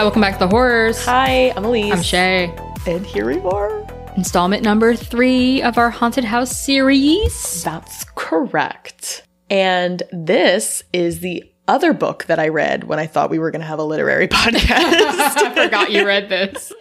Hi, welcome back to the Whorrors. Hi, I'm Elise. I'm Shay. And here we are. Installment number three of our haunted house series. That's correct. And this is the other book that I read when I thought we were going to have a literary podcast. I forgot you read this.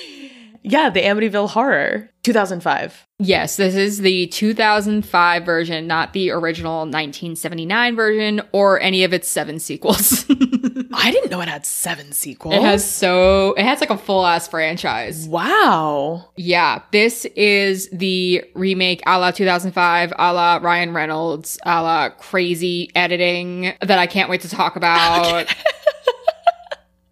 yeah, the Amityville Horror, 2005. Yes, this is the 2005 version, not the original 1979 version or any of its seven sequels. I didn't know it had seven sequels. It has so, it has like a full ass franchise. Wow. Yeah, this is the remake a la 2005, a la Ryan Reynolds, a la crazy editing that I can't wait to talk about.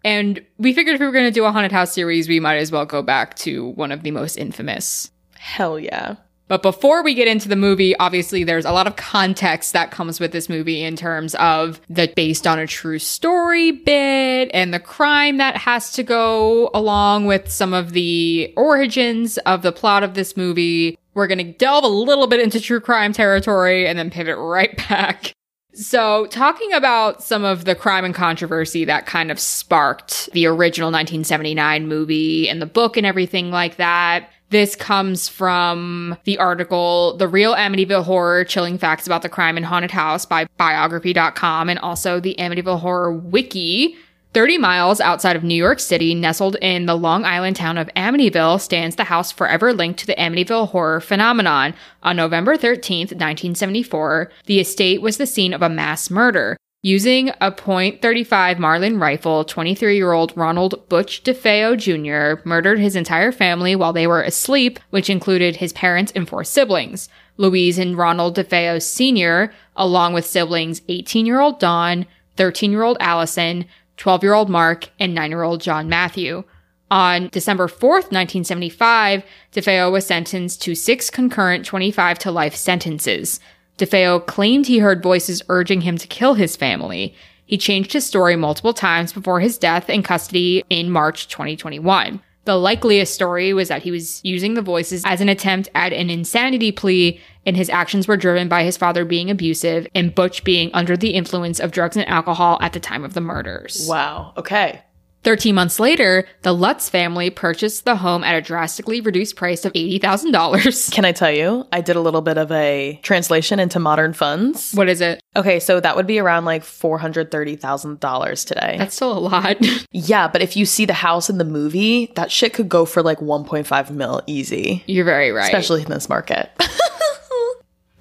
And we figured if we were going to do a haunted house series, we might as well go back to one of the most infamous. Hell yeah. But before we get into the movie, obviously there's a lot of context that comes with this movie in terms of the based on a true story bit and the crime that has to go along with some of the origins of the plot of this movie. We're going to delve a little bit into true crime territory and then pivot right back. So, talking about some of the crime and controversy that kind of sparked the original 1979 movie and the book and everything like that. This comes from the article, The Real Amityville Horror Chilling Facts About the Crime and Haunted House by biography.com and also the Amityville Horror Wiki. 30 miles outside of New York City, nestled in the Long Island town of Amityville, stands the house forever linked to the Amityville horror phenomenon. On November 13th, 1974, the estate was the scene of a mass murder. Using a .35 Marlin rifle, 23-year-old Ronald Butch DeFeo Jr. murdered his entire family while they were asleep, which included his parents and four siblings. Louise and Ronald DeFeo Sr., along with siblings 18-year-old Dawn, 13-year-old Allison, 12-year-old Mark, and 9-year-old John Matthew. On December 4th, 1975, DeFeo was sentenced to six concurrent 25 to life sentences. DeFeo claimed he heard voices urging him to kill his family. He changed his story multiple times before his death in custody in March 2021. The likeliest story was that he was using the voices as an attempt at an insanity plea, and his actions were driven by his father being abusive and Butch being under the influence of drugs and alcohol at the time of the murders. Wow. Okay. 13 months later, the Lutz family purchased the home at a drastically reduced price of $80,000. Can I tell you, I did a little bit of a translation into modern funds. What is it? Okay, so that would be around like $430,000 today. That's still a lot. yeah, but if you see the house in the movie, that shit could go for like 1.5 mil easy. You're very right. Especially in this market.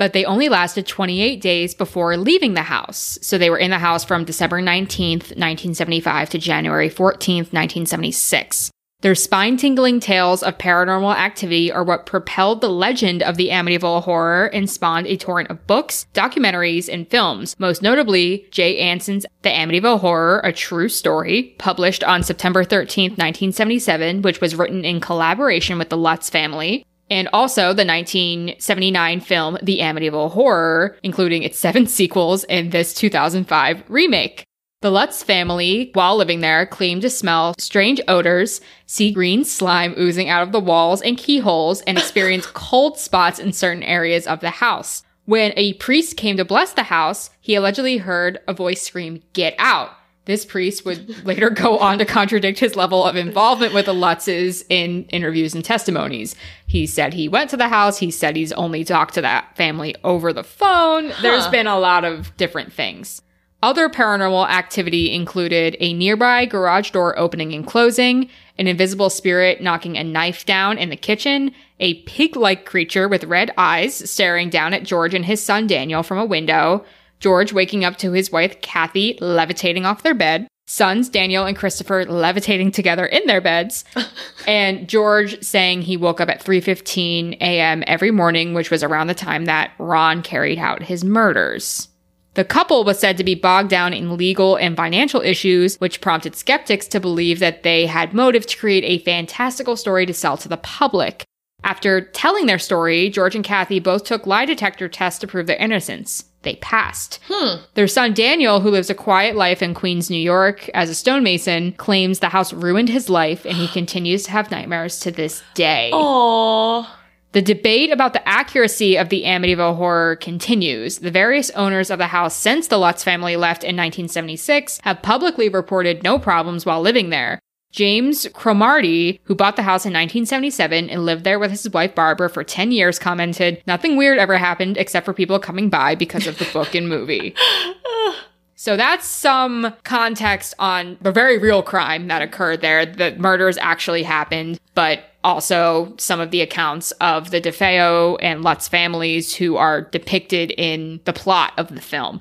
but they only lasted 28 days before leaving the house. So they were in the house from December 19th, 1975 to January 14th, 1976. Their spine tingling tales of paranormal activity are what propelled the legend of the Amityville horror and spawned a torrent of books, documentaries, and films, most notably Jay Anson's The Amityville Horror, A True Story, published on September 13, 1977, which was written in collaboration with the Lutz family, and also the 1979 film The Amityville Horror, including its seven sequels and this 2005 remake. The Lutz family, while living there, claimed to smell strange odors, see green slime oozing out of the walls and keyholes, and experience cold spots in certain areas of the house. When a priest came to bless the house, he allegedly heard a voice scream, Get out! This priest would later go on to contradict his level of involvement with the Lutzes in interviews and testimonies. He said he went to the house. He said he's only talked to that family over the phone. Huh. There's been a lot of different things. Other paranormal activity included a nearby garage door opening and closing, an invisible spirit knocking a knife down in the kitchen, a pig like creature with red eyes staring down at George and his son Daniel from a window, George waking up to his wife Kathy levitating off their bed, sons Daniel and Christopher levitating together in their beds, and George saying he woke up at 3:15 a.m. every morning, which was around the time that Ron carried out his murders. The couple was said to be bogged down in legal and financial issues, which prompted skeptics to believe that they had motive to create a fantastical story to sell to the public. After telling their story, George and Kathy both took lie detector tests to prove their innocence. They passed. Hmm. Their son Daniel, who lives a quiet life in Queens, New York as a stonemason, claims the house ruined his life and he continues to have nightmares to this day. Aww. The debate about the accuracy of the Amityville horror continues. The various owners of the house since the Lutz family left in 1976 have publicly reported no problems while living there. James Cromarty, who bought the house in 1977 and lived there with his wife Barbara for 10 years, commented, Nothing weird ever happened except for people coming by because of the book and movie. So that's some context on the very real crime that occurred there. The murders actually happened, but also some of the accounts of the DeFeo and Lutz families who are depicted in the plot of the film.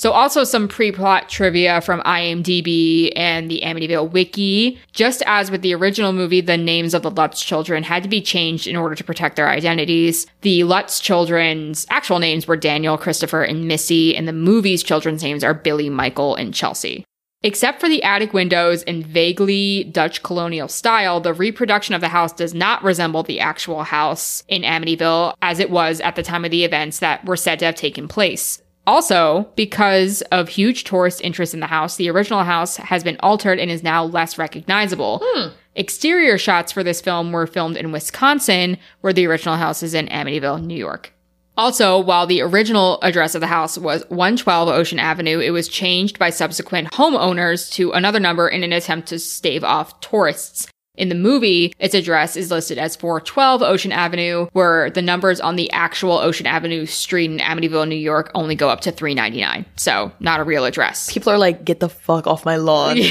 So also some pre-plot trivia from IMDb and the Amityville Wiki. Just as with the original movie, the names of the Lutz children had to be changed in order to protect their identities. The Lutz children's actual names were Daniel, Christopher, and Missy, and the movie's children's names are Billy, Michael, and Chelsea. Except for the attic windows in vaguely Dutch colonial style, the reproduction of the house does not resemble the actual house in Amityville as it was at the time of the events that were said to have taken place. Also, because of huge tourist interest in the house, the original house has been altered and is now less recognizable. Hmm. Exterior shots for this film were filmed in Wisconsin, where the original house is in Amityville, New York. Also, while the original address of the house was 112 Ocean Avenue, it was changed by subsequent homeowners to another number in an attempt to stave off tourists. In the movie, its address is listed as 412 Ocean Avenue, where the numbers on the actual Ocean Avenue street in Amityville, New York only go up to 399. So, not a real address. People are like, get the fuck off my lawn.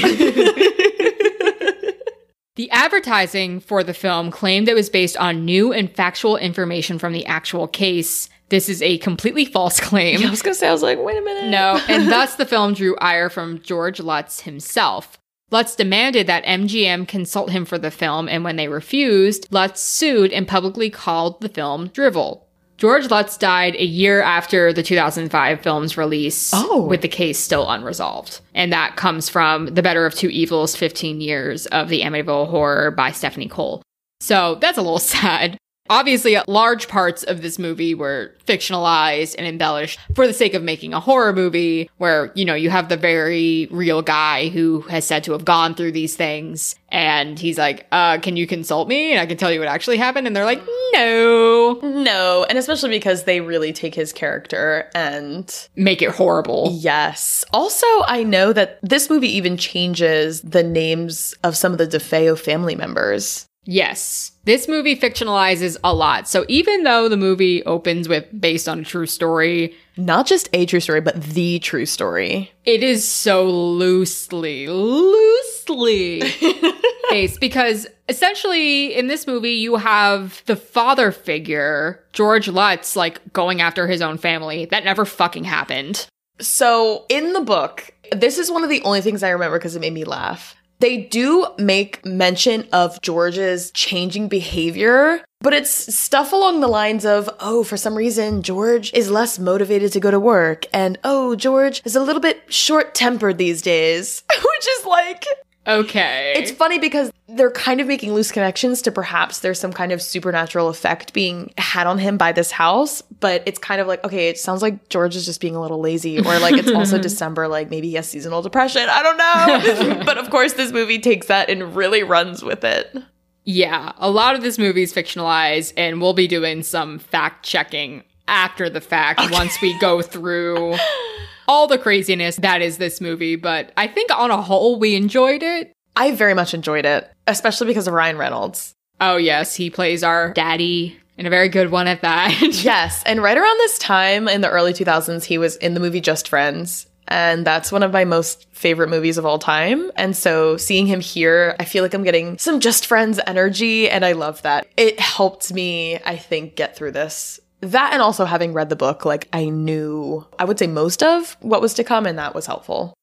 The advertising for the film claimed it was based on new and factual information from the actual case. This is a completely false claim. I was gonna say, I was like, wait a minute. No, and thus the film drew ire from George Lutz himself. Lutz demanded that MGM consult him for the film, and when they refused, Lutz sued and publicly called the film drivel. George Lutz died a year after the 2005 film's release, Oh. with the case still unresolved. And that comes from The Better of Two Evils 15 Years of the Amityville Horror by Stephanie Cole. So that's a little sad. Obviously, large parts of this movie were fictionalized and embellished for the sake of making a horror movie where, you know, you have the very real guy who has said to have gone through these things. And he's like, uh, can you consult me? And I can tell you what actually happened. And they're like, no. No, and especially because they really take his character and Make it horrible. yes. Also, I know that this movie even changes the names of some of the DeFeo family members. Yes. This movie fictionalizes a lot. So even though the movie opens with based on a true story, Not just a true story, but the true story. it is so loosely, loosely based because essentially in this movie you have the father figure, George Lutz, like going after his own family. That never fucking happened. So, in the book, this is one of the only things I remember because it made me laugh. They do make mention of George's changing behavior, but it's stuff along the lines of, oh, for some reason, George is less motivated to go to work, and oh, George is a little bit short tempered these days, which is like, Okay. it's funny because they're kind of making loose connections to perhaps there's some kind of supernatural effect being had on him by this house, but it's kind of like, okay, it sounds like George is just being a little lazy, or like it's also December, like maybe he has seasonal depression. I don't know. but of course, this movie takes that and really runs with it. Yeah, a lot of this movie is fictionalized, and we'll be doing some fact checking after the fact once we go through all the craziness that is this movie. But I think on a whole, we enjoyed it. I very much enjoyed it, especially because of Ryan Reynolds. Oh, yes, he plays our daddy, and a very good one at that. Yes, and right around this time in the early 2000s, he was in the movie Just Friends. And that's one of my most favorite movies of all time. And so seeing him here, I feel like I'm getting some Just Friends energy, and I love that. It helped me, I think, get through this. That and also having read the book, like I knew, I would say most of what was to come, and that was helpful.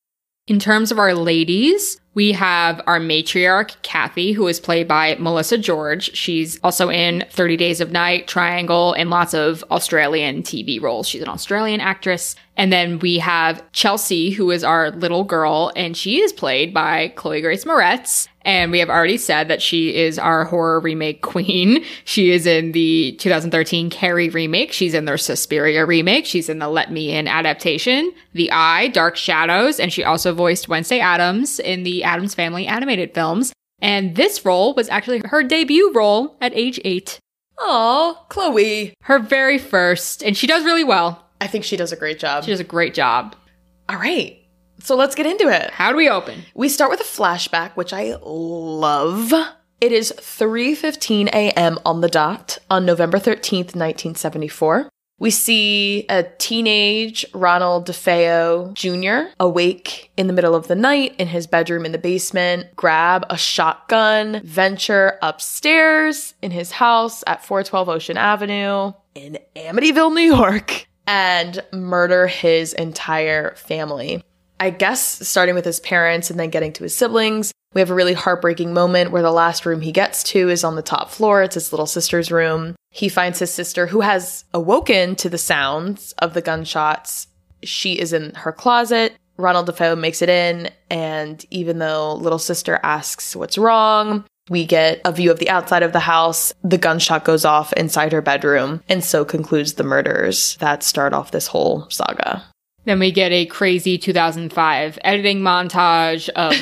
In terms of our ladies, we have our matriarch, Kathy, who is played by Melissa George. She's also in 30 Days of Night, Triangle, and lots of Australian TV roles. She's an Australian actress. And then we have Chelsea, who is our little girl, and she is played by Chloe Grace Moretz. And we have already said that she is our horror remake queen. She is in the 2013 Carrie remake. She's in their Suspiria remake. She's in the Let Me In adaptation, The Eye, Dark Shadows, and she also voiced Wednesday Addams in the Addams Family animated films. And this role was actually her debut role at age eight. Oh, Chloe. Her very first, and she does really well. I think she does a great job. She does a great job. All right. So let's get into it. How do we open? We start with a flashback, which I love. It is 3:15 a.m. on the dot on November 13th, 1974. We see a teenage Ronald DeFeo Jr. awake in the middle of the night in his bedroom in the basement, grab a shotgun, venture upstairs in his house at 412 Ocean Avenue in Amityville, New York, and murder his entire family. I guess starting with his parents and then getting to his siblings. We have a really heartbreaking moment where the last room he gets to is on the top floor. It's his little sister's room. He finds his sister who has awoken to the sounds of the gunshots. She is in her closet. Ronald DeFeo makes it in, and even though little sister asks what's wrong, we get a view of the outside of the house. The gunshot goes off inside her bedroom, and so concludes the murders that start off this whole saga. Then we get a crazy 2005 editing montage of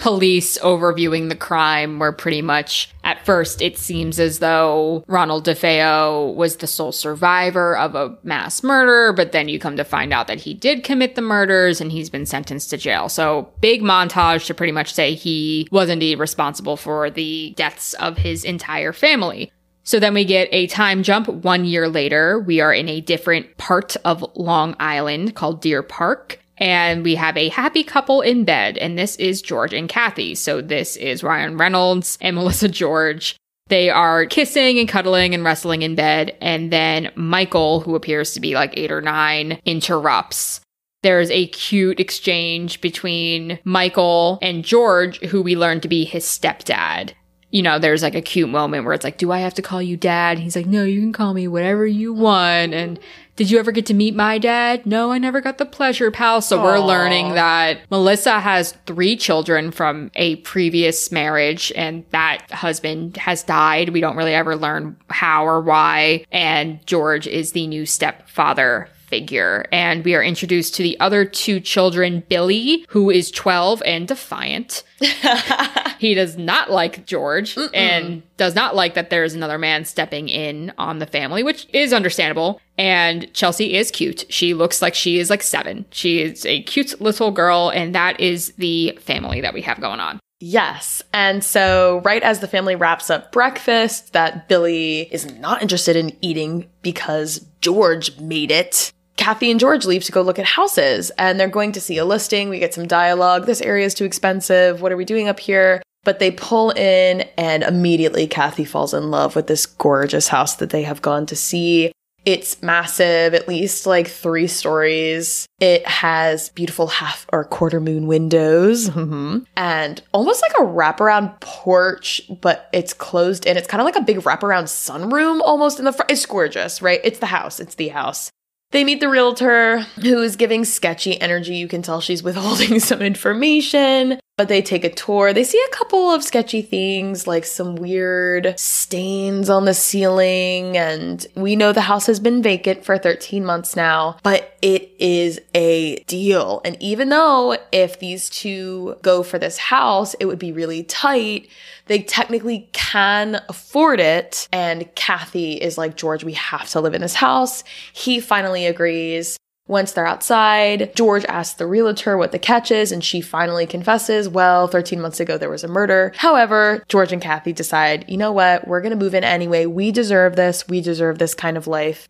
police overviewing the crime, where pretty much at first it seems as though Ronald DeFeo was the sole survivor of a mass murder, but then you come to find out that he did commit the murders and he's been sentenced to jail. So, big montage to pretty much say he was indeed responsible for the deaths of his entire family. So then we get a time jump one year later. We are in a different part of Long Island called Deer Park. And we have a happy couple in bed, and this is George and Kathy. So this is Ryan Reynolds and Melissa George. They are kissing and cuddling and wrestling in bed. And then Michael, who appears to be like eight or nine, interrupts. There's a cute exchange between Michael and George, who we learn to be his stepdad you know, there's like a cute moment where it's like, do I have to call you dad? He's like, no, you can call me whatever you want. And did you ever get to meet my dad? No, I never got the pleasure, pal. So Aww. we're learning that Melissa has three children from a previous marriage and that husband has died. We don't really ever learn how or why. And George is the new stepfather figure. And we are introduced to the other two children, Billy, who is 12 and defiant. he does not like George Mm-mm. and does not like that there is another man stepping in on the family, which is understandable. And Chelsea is cute. She looks like she is like seven. She is a cute little girl, and that is the family that we have going on. Yes. And so, right as the family wraps up breakfast, that Billy is not interested in eating because George made it. Kathy and George leave to go look at houses and they're going to see a listing. We get some dialogue. This area is too expensive. What are we doing up here? But they pull in and immediately Kathy falls in love with this gorgeous house that they have gone to see. It's massive, at least like three stories. It has beautiful half or quarter moon windows mm-hmm. and almost like a wraparound porch, but it's closed in. It's kind of like a big wraparound sunroom almost in the front. It's gorgeous, right? It's the house. It's the house. They meet the realtor who is giving sketchy energy. You can tell she's withholding some information, they take a tour. They see a couple of sketchy things like some weird stains on the ceiling. And we know the house has been vacant for 13 months now, but it is a deal. And even though if these two go for this house, it would be really tight, they technically can afford it. And Kathy is like, George, we have to live in this house. He finally agrees. Once they're outside, George asks the realtor what the catch is, and she finally confesses, well, 13 months ago there was a murder. However, George and Kathy decide, you know what, we're gonna move in anyway. We deserve this. We deserve this kind of life.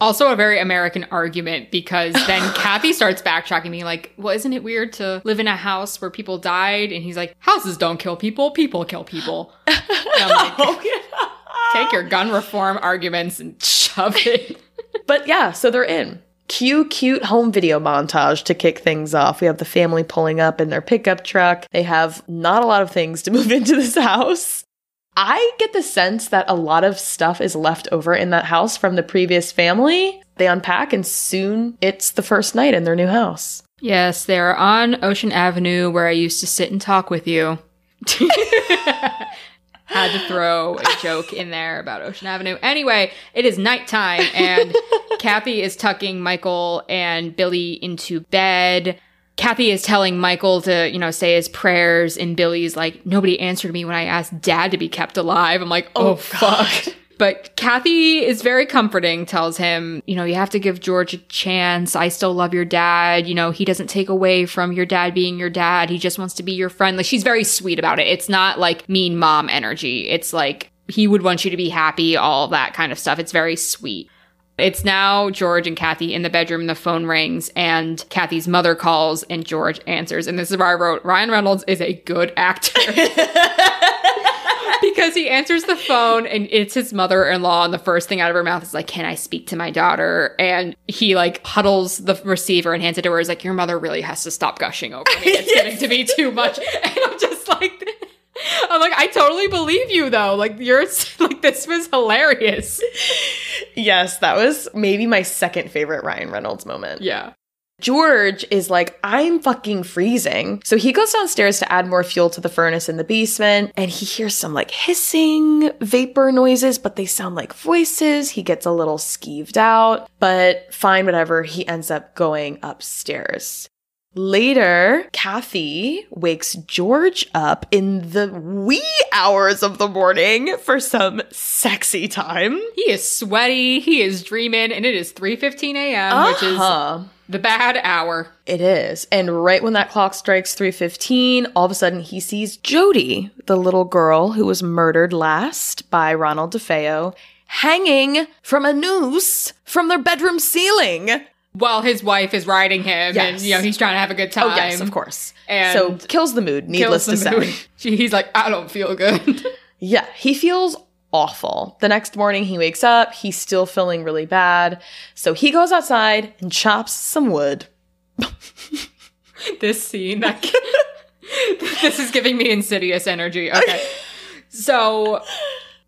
Also, a very American argument because then Kathy starts backtracking me like, well, isn't it weird to live in a house where people died? And he's like, houses don't kill people, people kill people. Like, oh, Take your gun reform arguments and shove it. but yeah, so they're in. Cue cute home video montage to kick things off. We have the family pulling up in their pickup truck. They have not a lot of things to move into this house. I get the sense that a lot of stuff is left over in that house from the previous family. They unpack and soon it's the first night in their new house. Yes, they're on Ocean Avenue where I used to sit and talk with you. Had to throw a joke in there about Ocean Avenue. Anyway, it is nighttime and Kathy is tucking Michael and Billy into bed. Kathy is telling Michael to, you know, say his prayers, and Billy's like, nobody answered me when I asked dad to be kept alive. I'm like, oh, oh fuck. But Kathy is very comforting, tells him, you know, you have to give George a chance. I still love your dad. You know, he doesn't take away from your dad being your dad. He just wants to be your friend. Like, she's very sweet about it. It's not like mean mom energy. It's like, he would want you to be happy, all that kind of stuff. It's very sweet. It's now George and Kathy in the bedroom. The phone rings and Kathy's mother calls and George answers. And this is where I wrote Ryan Reynolds is a good actor. because he answers the phone and it's his mother-in-law and the first thing out of her mouth is like can i speak to my daughter? And he like huddles the receiver and hands it to her. He's like your mother really has to stop gushing over me. It's getting to be too much. And i'm just like i'm like i totally believe you though. Like you're like this was hilarious. Yes, that was maybe my second favorite Ryan Reynolds moment. yeah George is like, I'm fucking freezing. So he goes downstairs to add more fuel to the furnace in the basement and he hears some like hissing vapor noises, but they sound like voices. He gets a little skeeved out, but fine, whatever. He ends up going upstairs. Later, Kathy wakes George up in the wee hours of the morning for some sexy time. he is sweaty he is dreaming and it is 3.15 a.m which is Uh-huh. the bad hour It is. And right when that clock strikes 3:15, all of a sudden he sees Jody, the little girl who was murdered last by Ronald DeFeo, hanging from a noose from their bedroom ceiling. While his wife is riding him and you know he's trying to have a good time Oh yes, of course. And so kills the mood, needless kills to the say. He's like, I don't feel good. Yeah, he feels awful. The next morning he wakes up, he's still feeling really bad. So he goes outside and chops some wood. this scene, that this is giving me insidious energy. Okay. So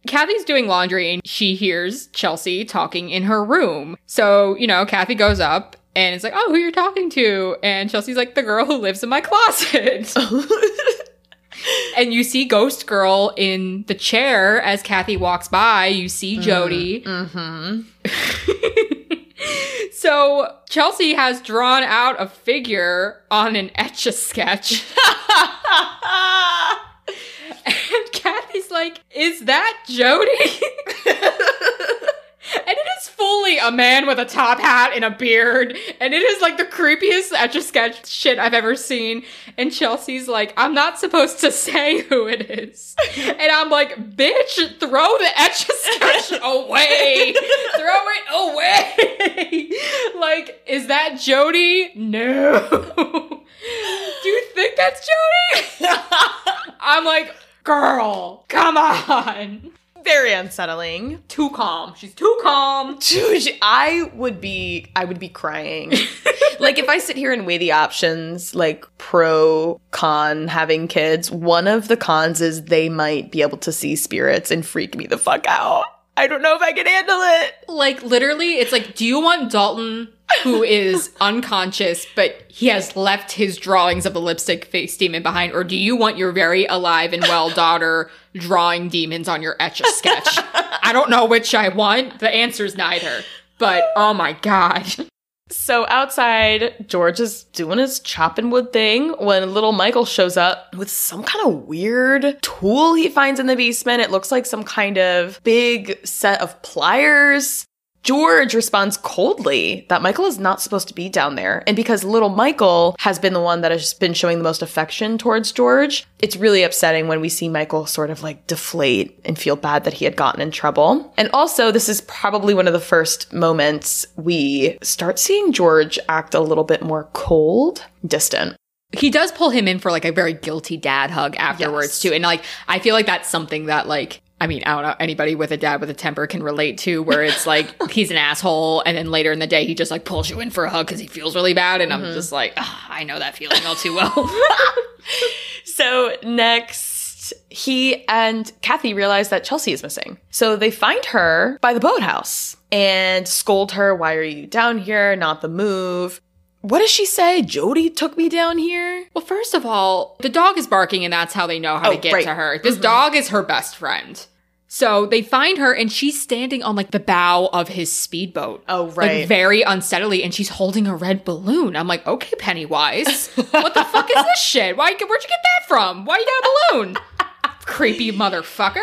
Kathy's doing laundry and she hears Chelsea talking in her room. So, you know, Kathy goes up and it's like, oh, who you're talking to? And Chelsea's like, the girl who lives in my closet. and you see Ghost Girl in the chair as Kathy walks by. You see mm, Jody. Mm-hmm. so Chelsea has drawn out a figure on an etch a sketch. Like, Is that Jody? and it is fully a man with a top hat and a beard. And it is like the creepiest etch a sketch shit I've ever seen. And Chelsea's like, I'm not supposed to say who it is. And I'm like, bitch, throw the etch a sketch away. throw it away. like, is that Jody? No. Do you think that's Jody? I'm like, girl, come on. Very unsettling. Too calm. She's too calm. Dude, I would be I would be crying. like if I sit here and weigh the options, like pro con having kids, one of the cons is they might be able to see spirits and freak me the fuck out. I don't know if I can handle it. Like literally, it's like, do you want Dalton, who is unconscious, but he has left his drawings of the lipstick face demon behind, or do you want your very alive and well daughter drawing demons on your etch a sketch? I don't know which I want. The answer's neither. But oh my god. So outside, George is doing his chopping wood thing when little Michael shows up with some kind of weird tool he finds in the basement. It looks like some kind of big set of pliers. George responds coldly that Michael is not supposed to be down there. And because little Michael has been the one that has been showing the most affection towards George, it's really upsetting when we see Michael sort of like deflate and feel bad that he had gotten in trouble. And also, this is probably one of the first moments we start seeing George act a little bit more cold, distant. he does pull him in for like a very guilty dad hug afterwards Yes. too and like i feel like that's something that like i mean i don't know anybody with a dad with a temper can relate to where it's like he's an asshole and then later in the day he just like pulls you in for a hug because he feels really bad and i'm just like "Ah, i know that feeling all too well So next, he and Kathy realize that Chelsea is missing. So they find her by the boathouse and scold her, Why are you down here? Not the move. What does she say? Jody took me down here? well first of all the dog is barking and that's how they know how Oh, to get right. to her this dog is her best friend so they find her and she's standing on like the bow of his speedboat. Oh, like right. very unsteadily and she's holding a red balloon. I'm like okay pennywise. What the fuck is this shit? Why where'd you get that from? Why you got a balloon? Creepy motherfucker.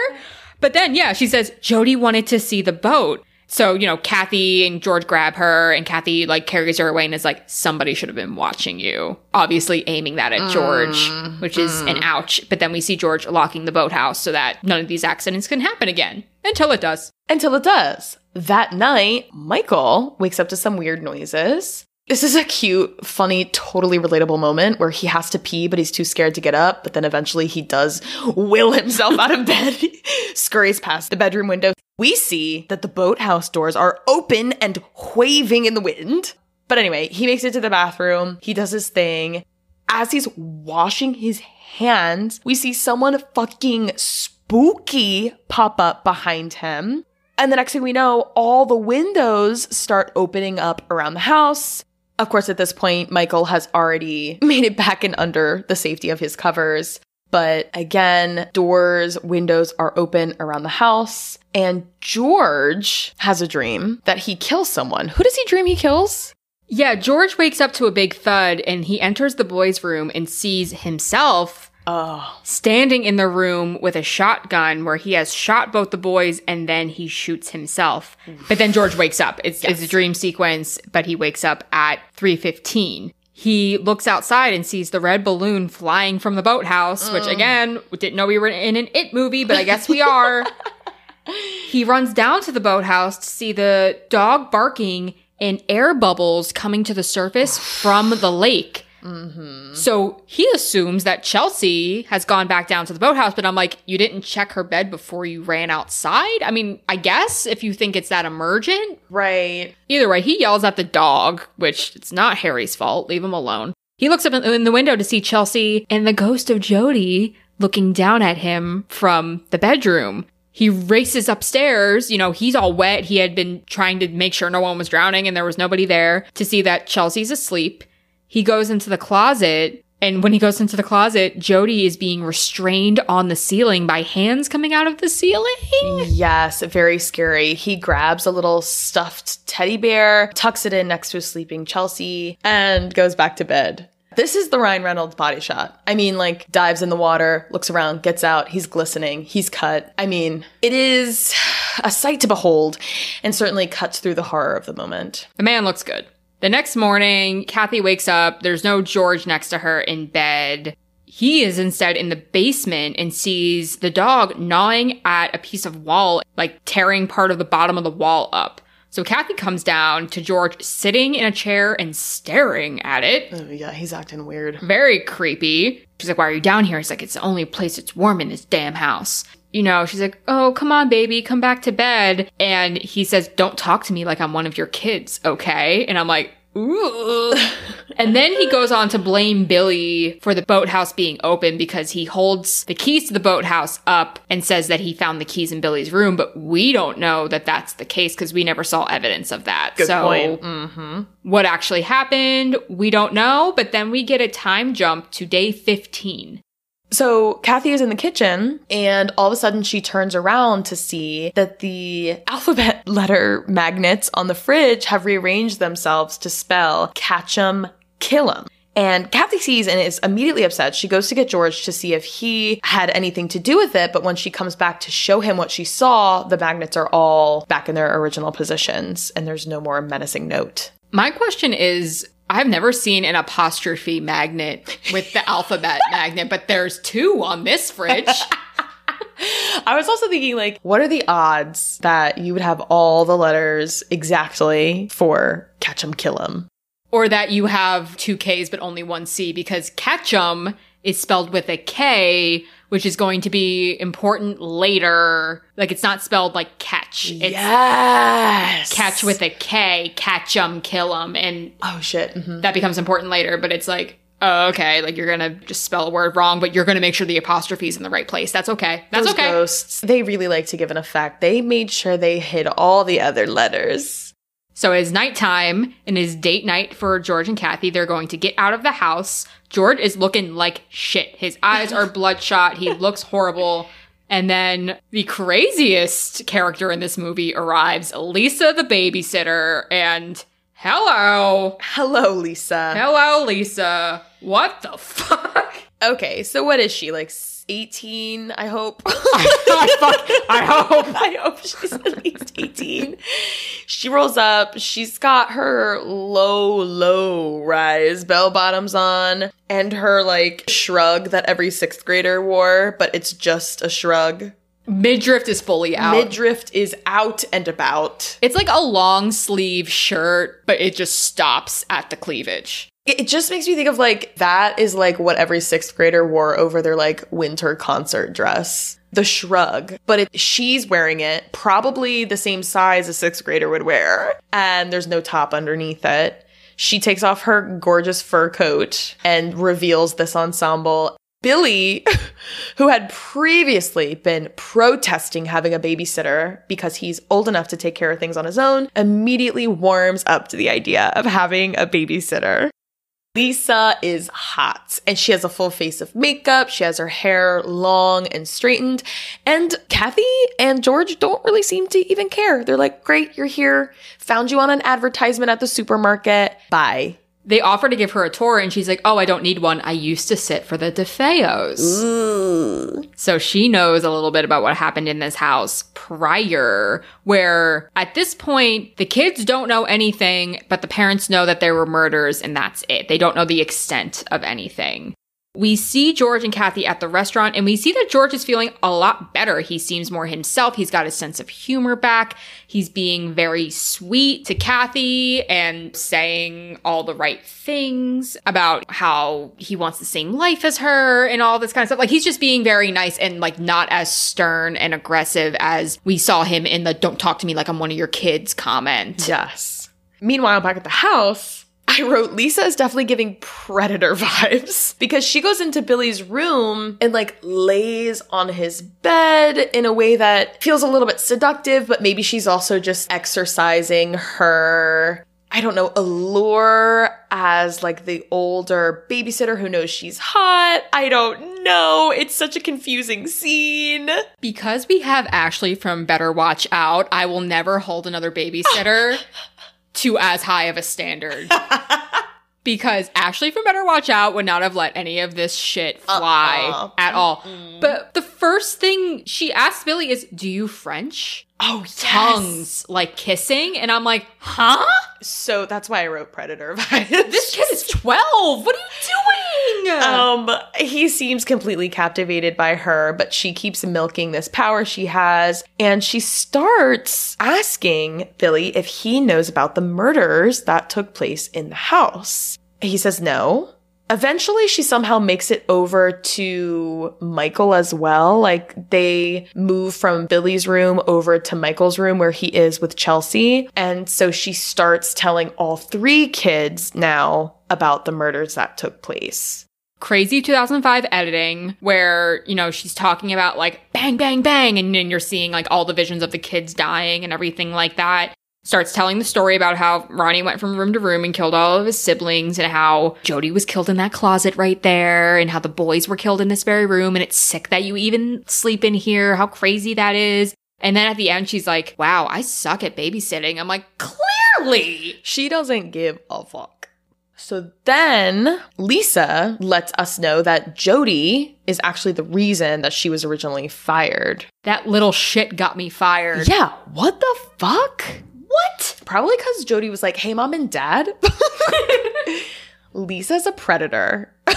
But then, yeah, she says Jody wanted to see the boat. So, you know, Kathy and George grab her and Kathy like carries her away and is like, somebody should have been watching you. Obviously aiming that at George, mm, which is an mm. ouch. But then we see George locking the boathouse so that none of these accidents can happen again. Until it does. Until it does. That night, Michael wakes up to some weird noises. This is a cute, funny, totally relatable moment where he has to pee, but he's too scared to get up. But then eventually he does will himself out of bed, scurries past the bedroom window. We see that the boathouse doors are open and waving in the wind. But anyway, he makes it to the bathroom. He does his thing. As he's washing his hands, we see someone fucking spooky pop up behind him. And the next thing we know, all the windows start opening up around the house. Of course, at this point, Michael has already made it back and under the safety of his covers. But again, doors, windows are open around the house. And George has a dream that he kills someone. Who does he dream he kills? Yeah, George wakes up to a big thud and he enters the boys' room and sees himself Oh, standing in the room with a shotgun where he has shot both the boys and then he shoots himself. But then George wakes up. It's, it's a dream sequence, but he wakes up at 315. He looks outside and sees the red balloon flying from the boathouse, which mm. again, we didn't know we were in an It movie, but I guess we are. he runs down to the boathouse to see the dog barking and air bubbles coming to the surface from the lake. Mm-hmm. So he assumes that Chelsea has gone back down to the boathouse, but I'm like, you didn't check her bed before you ran outside? I mean, I guess if you think it's that emergent. right. Either way, he yells at the dog, which it's not Harry's fault. Leave him alone. He looks up in- in the window to see Chelsea and the ghost of Jody looking down at him from the bedroom. He races upstairs. You know, he's all wet. He had been trying to make sure no one was drowning and there was nobody there to see that Chelsea's asleep. He goes into the closet. And when he goes into the closet, Jody is being restrained on the ceiling by hands coming out of the ceiling. Yes, very scary. He grabs a little stuffed teddy bear, tucks it in next to a sleeping Chelsea, and goes back to bed. This is the Ryan Reynolds body shot. I mean, like, dives in the water, looks around, gets out, he's glistening, he's cut. I mean, it is a sight to behold and certainly cuts through the horror of the moment. The man looks good. The next morning, Kathy wakes up. There's no George next to her in bed. He is instead in the basement and sees the dog gnawing at a piece of wall, like tearing part of the bottom of the wall up. So Kathy comes down to George sitting in a chair and staring at it. Oh, yeah, he's acting weird. Very creepy. She's like, Why are you down here? He's like, It's the only place that's warm in this damn house. You know, she's like, Oh, come on, baby, come back to bed. And he says, Don't talk to me like I'm one of your kids, okay? And I'm like, Ooh. and then he goes on to blame Billy for the boathouse being open because he holds the keys to the boathouse up and says that he found the keys in Billy's room, but we don't know that that's the case because we never saw evidence of that. Good so point. Mm-hmm. what actually happened, we don't know, but then we get a time jump to day 15. So Kathy is in the kitchen and all of a sudden she turns around to see that the alphabet letter magnets on the fridge have rearranged themselves to spell catch 'em, kill 'em. And Kathy sees and is immediately upset. She goes to get George to see if he had anything to do with it, but when she comes back to show him what she saw, the magnets are all back in their original positions and there's no more menacing note. My question is I've never seen an apostrophe magnet with the alphabet magnet, but there's two on this fridge. I was also thinking, like, what are the odds that you would have all the letters exactly for catch 'em, kill 'em? or that you have two K's but only one C because catch 'em is spelled with a K, which is going to be important later. Like it's not spelled like catch. It's yes. catch with a K, catch 'em, kill 'em, and Oh shit. mhm. that becomes important later, but it's like, oh, okay, like you're gonna just spell a word wrong, but you're gonna make sure the apostrophe is in the right place. That's okay. That's Those okay. ghosts, they really like to give an effect. They made sure they hid all the other letters. So it's nighttime and it's date night for George and Kathy. They're going to get out of the house. George is looking like shit. His eyes are bloodshot. He looks horrible. And then the craziest character in this movie arrives, Lisa the babysitter, and hello. Hello, Lisa. Hello, Lisa. What the fuck? Okay, so what is she? Like 18, I hope. I, fuck, I hope. I hope she's at least 18. She rolls up. She's got her low, low rise bell bottoms on and her like shrug that every sixth grader wore, but it's just a shrug. Midriff is fully out. Midriff is out and about. it's like a long sleeve shirt, but it just stops at the cleavage. It just makes me think of like that is like what every sixth grader wore over their like winter concert dress. The shrug, but it, she's wearing it, probably the same size a sixth grader would wear, and there's no top underneath it. She takes off her gorgeous fur coat and reveals this ensemble. Billy, who had previously been protesting having a babysitter because he's old enough to take care of things on his own, immediately warms up to the idea of having a babysitter. Lisa is hot and she has a full face of makeup. She has her hair long and straightened. And Kathy and George don't really seem to even care. They're like, great, you're here. Found you on an advertisement at the supermarket. Bye. They offer to give her a tour, and she's like, Oh, I don't need one. I used to sit for the DeFeos. Mm. So she knows a little bit about what happened in this house prior, where at this point, the kids don't know anything, but the parents know that there were murders, and that's it. They don't know the extent of anything. We see George and Kathy at the restaurant, and we see that George is feeling a lot better. He seems more himself. He's got his sense of humor back. He's being very sweet to Kathy and saying all the right things about how he wants the same life as her and all this kind of stuff. Like, he's just being very nice and, like, not as stern and aggressive as we saw him in the don't talk to me like I'm one of your kids comment. Yes. Meanwhile, back at the house, I wrote Lisa is definitely giving predator vibes because she goes into Billy's room and like lays on his bed in a way that feels a little bit seductive, but maybe she's also just exercising her I don't know, allure as like the older babysitter who knows she's hot. I don't know. It's such a confusing scene. Because we have Ashley from Better Watch Out, I will never hold another babysitter to as high of a standard. because Ashley from Better Watch Out would not have let any of this shit fly Uh-uh. at all. But the first thing she asks Billy is, Do you French? Oh, yes. Tongues, like kissing. And I'm like, Huh? So that's why I wrote predator vibes. This kid is 12. What are you doing? Um, he seems completely captivated by her, but she keeps milking this power she has, and she starts asking Billy if he knows about the murders that took place in the house. He says no. Eventually, she somehow makes it over to Michael as well. Like, they move from Billy's room over to Michael's room where he is with Chelsea. And so she starts telling all three kids now about the murders that took place. crazy 2005 editing where, you know, she's talking about like bang, bang, bang. And then you're seeing like all the visions of the kids dying and everything like that. Starts telling the story about how Ronnie went from room to room and killed all of his siblings and how Jody was killed in that closet right there and how the boys were killed in this very room. And it's sick that you even sleep in here. How crazy that is. And then at the end, she's like, wow, I suck at babysitting. I'm like, clearly. She doesn't give a fuck. So then Lisa lets us know that Jody is actually the reason that she was originally fired. That little shit got me fired. Yeah, what the fuck? What? Probably because Jody was like, hey, mom and dad. Lisa's a predator.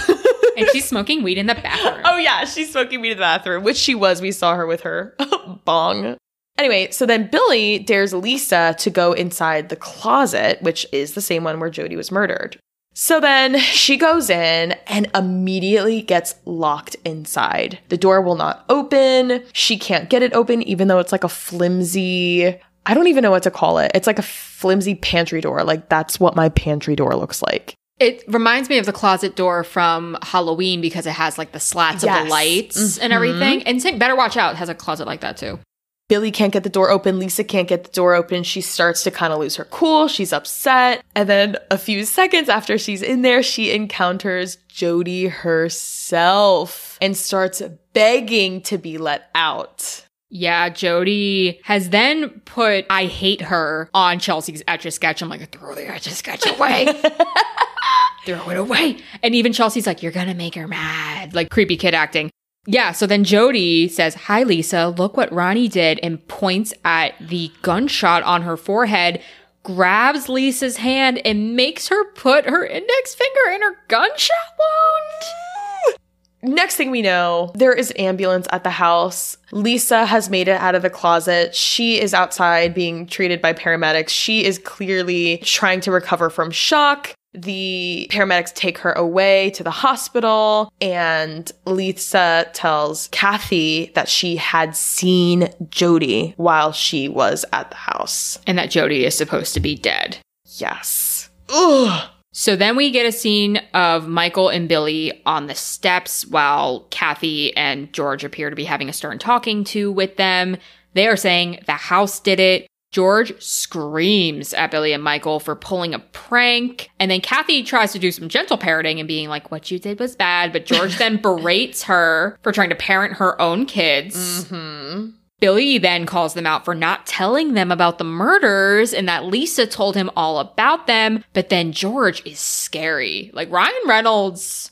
And she's smoking weed in the bathroom. Oh, yeah, she's smoking weed in the bathroom, which she was. We saw her with her bong. Anyway, so then Billy dares Lisa to go inside the closet, which is the same one where Jody was murdered. So then she goes in and immediately gets locked inside. The door will not open. She can't get it open, even though it's like a flimsy, I don't even know what to call it. It's like a flimsy pantry door. Like that's what my pantry door looks like. It reminds me of the closet door from Halloween because it has like the slats of the lights and mm-hmm. everything. And same, Better Watch Out has a closet like that too. Billy can't get the door open. Lisa can't get the door open. She starts to kind of lose her cool. She's upset. And then a few seconds after she's in there, she encounters Jody herself and starts begging to be let out. Yeah, Jody has then put I hate her on Chelsea's etch a sketch. I'm like, throw the etch a sketch away. throw it away. And even Chelsea's like, you're gonna make her mad. Like creepy kid acting. Yeah, so then Jody says, Hi, Lisa, look what Ronnie did, and points at the gunshot on her forehead, grabs Lisa's hand, and makes her put her index finger in her gunshot wound. Next thing we know, there is an ambulance at the house. Lisa has made it out of the closet. She is outside being treated by paramedics. She is clearly trying to recover from shock. The paramedics take her away to the hospital, and Lisa tells Kathy that she had seen Jody while she was at the house. And that Jody is supposed to be dead. Yes. Ugh. So then we get a scene of Michael and Billy on the steps while Kathy and George appear to be having a stern talking to with them. They are saying the house did it. George screams at Billy and Michael for pulling a prank. And then Kathy tries to do some gentle parenting and being like, what you did was bad. But George then berates her for trying to parent her own kids. Mm-hmm. Billy then calls them out for not telling them about the murders and that Lisa told him all about them. But then George is scary. Like Ryan Reynolds.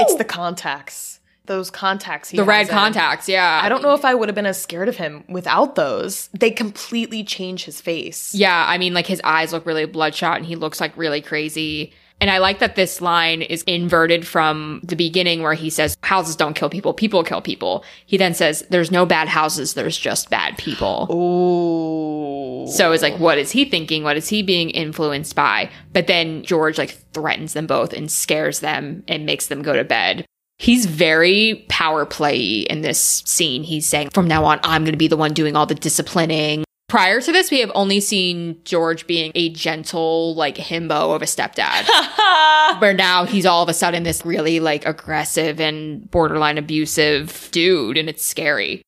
It's the contacts. Those contacts. He The red in. contacts, yeah. I don't know if I would have been as scared of him without those. They completely change his face. Yeah, I mean, like his eyes look really bloodshot and he looks like really crazy. And I like that this line is inverted from the beginning where he says, houses don't kill people, people kill people. He then says, there's no bad houses, there's just bad people. Ooh. So it's like, what is he thinking? What is he being influenced by? But then George like threatens them both and scares them and makes them go to bed. He's very power play in this scene. He's saying, from now on, I'm going to be the one doing all the disciplining. Prior to this, we have only seen George being a gentle, like, himbo of a stepdad. where now he's all of a sudden this really, like, aggressive and borderline abusive dude, and it's scary.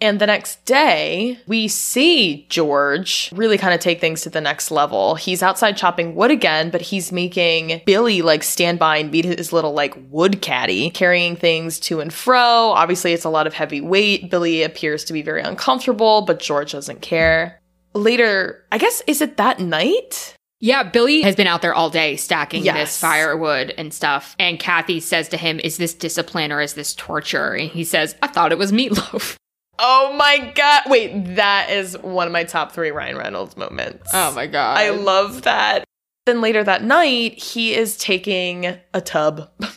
And the next day, we see George really kind of take things to the next level. He's outside chopping wood again, but he's making Billy like stand by and beat his little like wood caddy, carrying things to and fro. Obviously, it's a lot of heavy weight. Billy appears to be very uncomfortable, but George doesn't care. Later, I guess, is it that night? Yeah, Billy has been out there all day stacking Yes. this firewood and stuff. And Kathy says to him, Is this discipline or is this torture? And he says, I thought it was meatloaf. Oh my god. Wait, that is one of my top three Ryan Reynolds moments. Oh my God. I love that. Then later that night, he is taking a tub.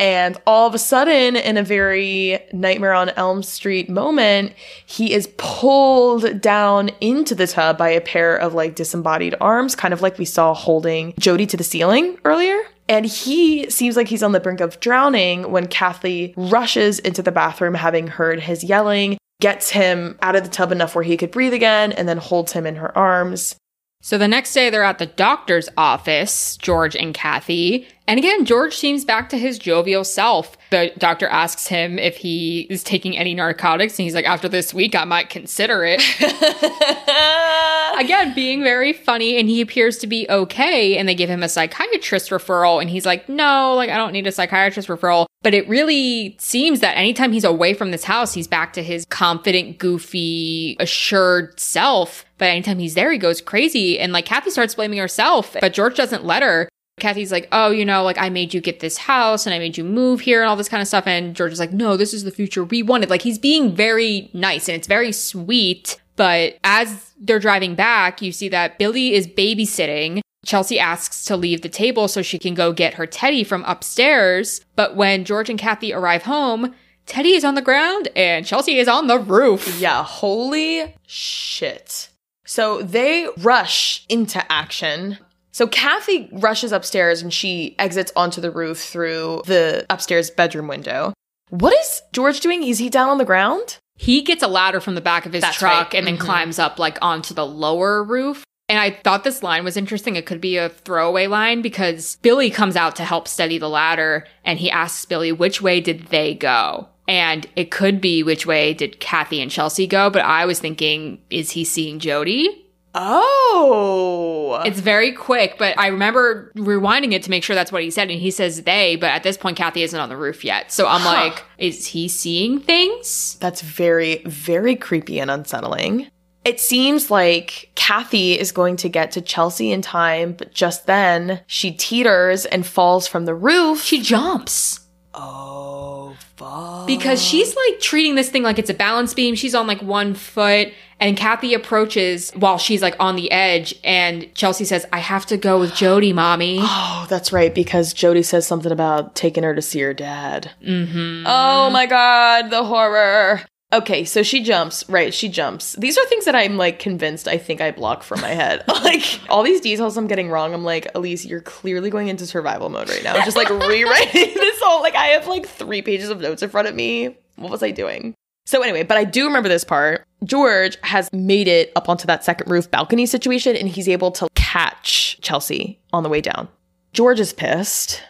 And all of a sudden, in a very Nightmare on Elm Street moment, he is pulled down into the tub by a pair of like disembodied arms, kind of like we saw holding Jody to the ceiling earlier. And he seems like he's on the brink of drowning when Kathy rushes into the bathroom, having heard his yelling, gets him out of the tub enough where he could breathe again, and then holds him in her arms. So the next day, they're at the doctor's office, George and Kathy. And again, George seems back to his jovial self. The doctor asks him if he is taking any narcotics, and he's like, After this week, I might consider it. again, being very funny, and he appears to be okay. And they give him a psychiatrist referral, and he's like, No, like, I don't need a psychiatrist referral. But it really seems that anytime he's away from this house, he's back to his confident, goofy, assured self. But anytime he's there, he goes crazy. And like Kathy starts blaming herself, but George doesn't let her. Kathy's like, oh, you know, like I made you get this house and I made you move here and all this kind of stuff. And George is like, no, this is the future we wanted. Like he's being very nice and it's very sweet. But as they're driving back, you see that Billy is babysitting. Chelsea asks to leave the table so she can go get her Teddy from upstairs. But when George and Kathy arrive home, Teddy is on the ground and Chelsea is on the roof. Yeah, holy shit. So they rush into action. So Kathy rushes upstairs and she exits onto the roof through the upstairs bedroom window. What is George doing? Is he down on the ground? He gets a ladder from the back of his That's truck right. and then Mhm. climbs up like onto the lower roof. And I thought this line was interesting. It could be a throwaway line because Billy comes out to help steady the ladder and he asks Billy, which way did they go? And it could be which way did Kathy and Chelsea go, but I was thinking, is he seeing Jody? Oh. It's very quick, but I remember rewinding it to make sure that's what he said. And he says they, but at this point, Kathy isn't on the roof yet. So I'm Huh. like, is he seeing things? That's very, very creepy and unsettling. It seems like Kathy is going to get to Chelsea in time, but just then she teeters and falls from the roof. She jumps. oh. fuck? because she's like treating this thing like it's a balance beam. She's on like one foot, and Kathy approaches while she's like on the edge, and Chelsea says, "I have to go with Jody, mommy." Oh, that's right, because Jody says something about taking her to see her dad. Mm-hmm. Oh my god, the horror. Okay, so she jumps, right? She jumps. These are things that I'm like convinced I think I block from my head. like all these details I'm getting wrong. I'm like, Elise, you're clearly going into survival mode right now. Just like rewriting this whole like I have like three pages of notes in front of me. What was I doing? So anyway, but I do remember this part. George has made it up onto that second roof balcony situation and he's able to catch Chelsea on the way down. George is pissed.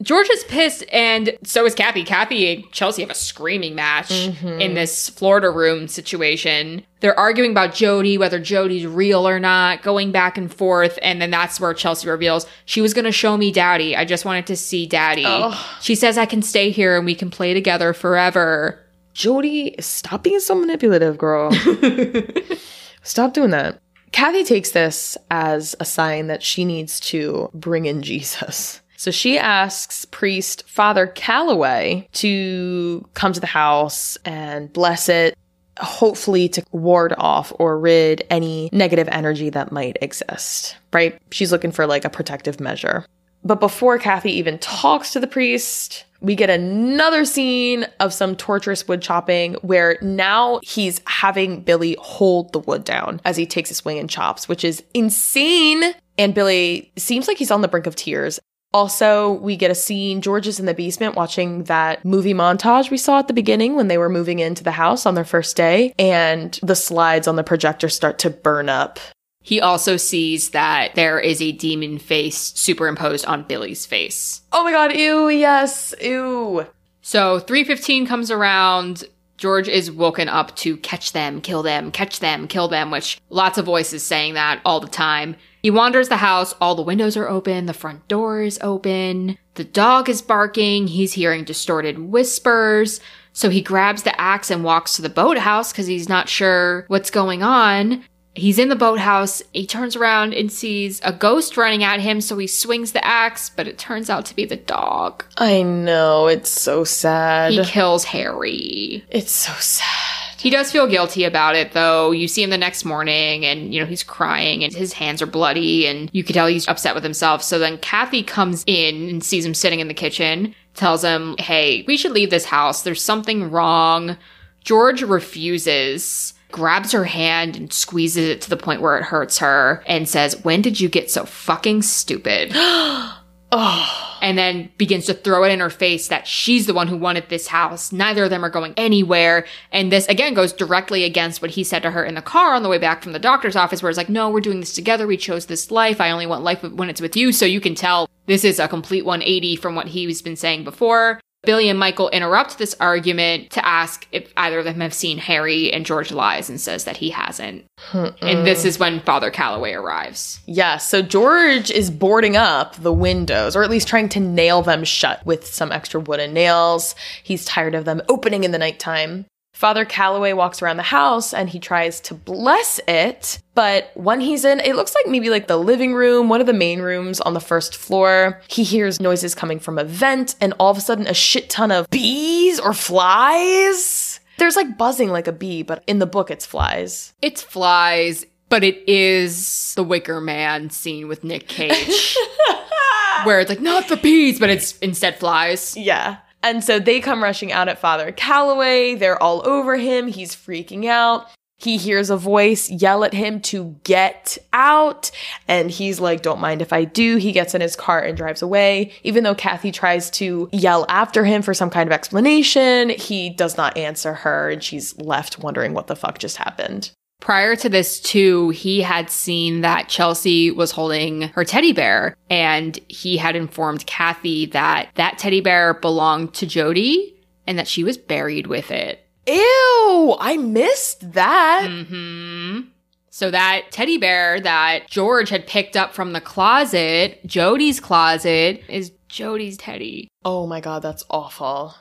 George is pissed, and so is Kathy. Kathy and Chelsea have a screaming match mm-hmm. in this Florida room situation. They're arguing about Jody, whether Jody's real or not, going back and forth. And then that's where Chelsea reveals she was going to show me daddy. I just wanted to see daddy. She says, I can stay here and we can play together forever. Jody, stop being so manipulative, girl. stop doing that. Kathy takes this as a sign that she needs to bring in Jesus. So she asks priest Father Callaway to come to the house and bless it, hopefully to ward off or rid any negative energy that might exist, right? She's looking for like a protective measure. But before Kathy even talks to the priest, we get another scene of some torturous wood chopping where now he's having Billy hold the wood down as he takes a swing and chops, which is insane. And Billy seems like he's on the brink of tears. Also, we get a scene. George is in the basement watching that movie montage we saw at the beginning when they were moving into the house on their first day, and the slides on the projector start to burn up. He also sees that there is a demon face superimposed on Billy's face. Oh my god, ew, yes, ew. So 315 comes around. George is woken up to catch them, kill them, catch them, kill them, which lots of voices saying that all the time. He wanders the house, all the windows are open, the front door is open, the dog is barking, he's hearing distorted whispers. So he grabs the axe and walks to the boathouse because he's not sure what's going on. He's in the boathouse. He turns around and sees a ghost running at him, so he swings the axe, but it turns out to be the dog. I know, it's so sad. He kills Harry. it's so sad. He does feel guilty about it, though. You see him the next morning, and you know he's crying, and his hands are bloody, and you can tell he's upset with himself. So then Kathy comes in and sees him sitting in the kitchen, tells him, "Hey, we should leave this house. There's something wrong." George refuses, grabs her hand and squeezes it to the point where it hurts her, and says, "When did you get so fucking stupid?" and then begins to throw it in her face that she's the one who wanted this house. Neither of them are going anywhere. And this again goes directly against what he said to her in the car on the way back from the doctor's office, where it's like, no, we're doing this together. We chose this life. I only want life when it's with you. So you can tell this is a complete 180 from what he's been saying before. Billy and Michael interrupt this argument to ask if either of them have seen Harry, and George lies and says that he hasn't. and this is when Father Callaway arrives. Yeah, so George is boarding up the windows, or at least trying to nail them shut with some extra wooden nails. He's tired of them opening in the nighttime. Father Callaway walks around the house and he tries to bless it, but when he's in, it looks like maybe like the living room, one of the main rooms on the first floor. He hears noises coming from a vent, and all of a sudden, a shit ton of bees or flies. There's like buzzing like a bee, but in the book, it's flies. It's flies, but it is the Wicker Man scene with Nick Cage, where it's like not the bees, but it's instead flies. Yeah. And so they come rushing out at Father Callaway. They're all over him. He's freaking out. He hears a voice yell at him to get out. And he's like, don't mind if I do. He gets in his car and drives away. Even though Kathy tries to yell after him for some kind of explanation, he does not answer her. And she's left wondering what the fuck just happened. Prior to this, too, he had seen that Chelsea was holding her teddy bear, and he had informed Kathy that that teddy bear belonged to Jody and that she was buried with it. Ew, I missed that. Hmm. So that teddy bear that George had picked up from the closet, Jody's closet, is Jody's teddy. Oh my god, that's awful.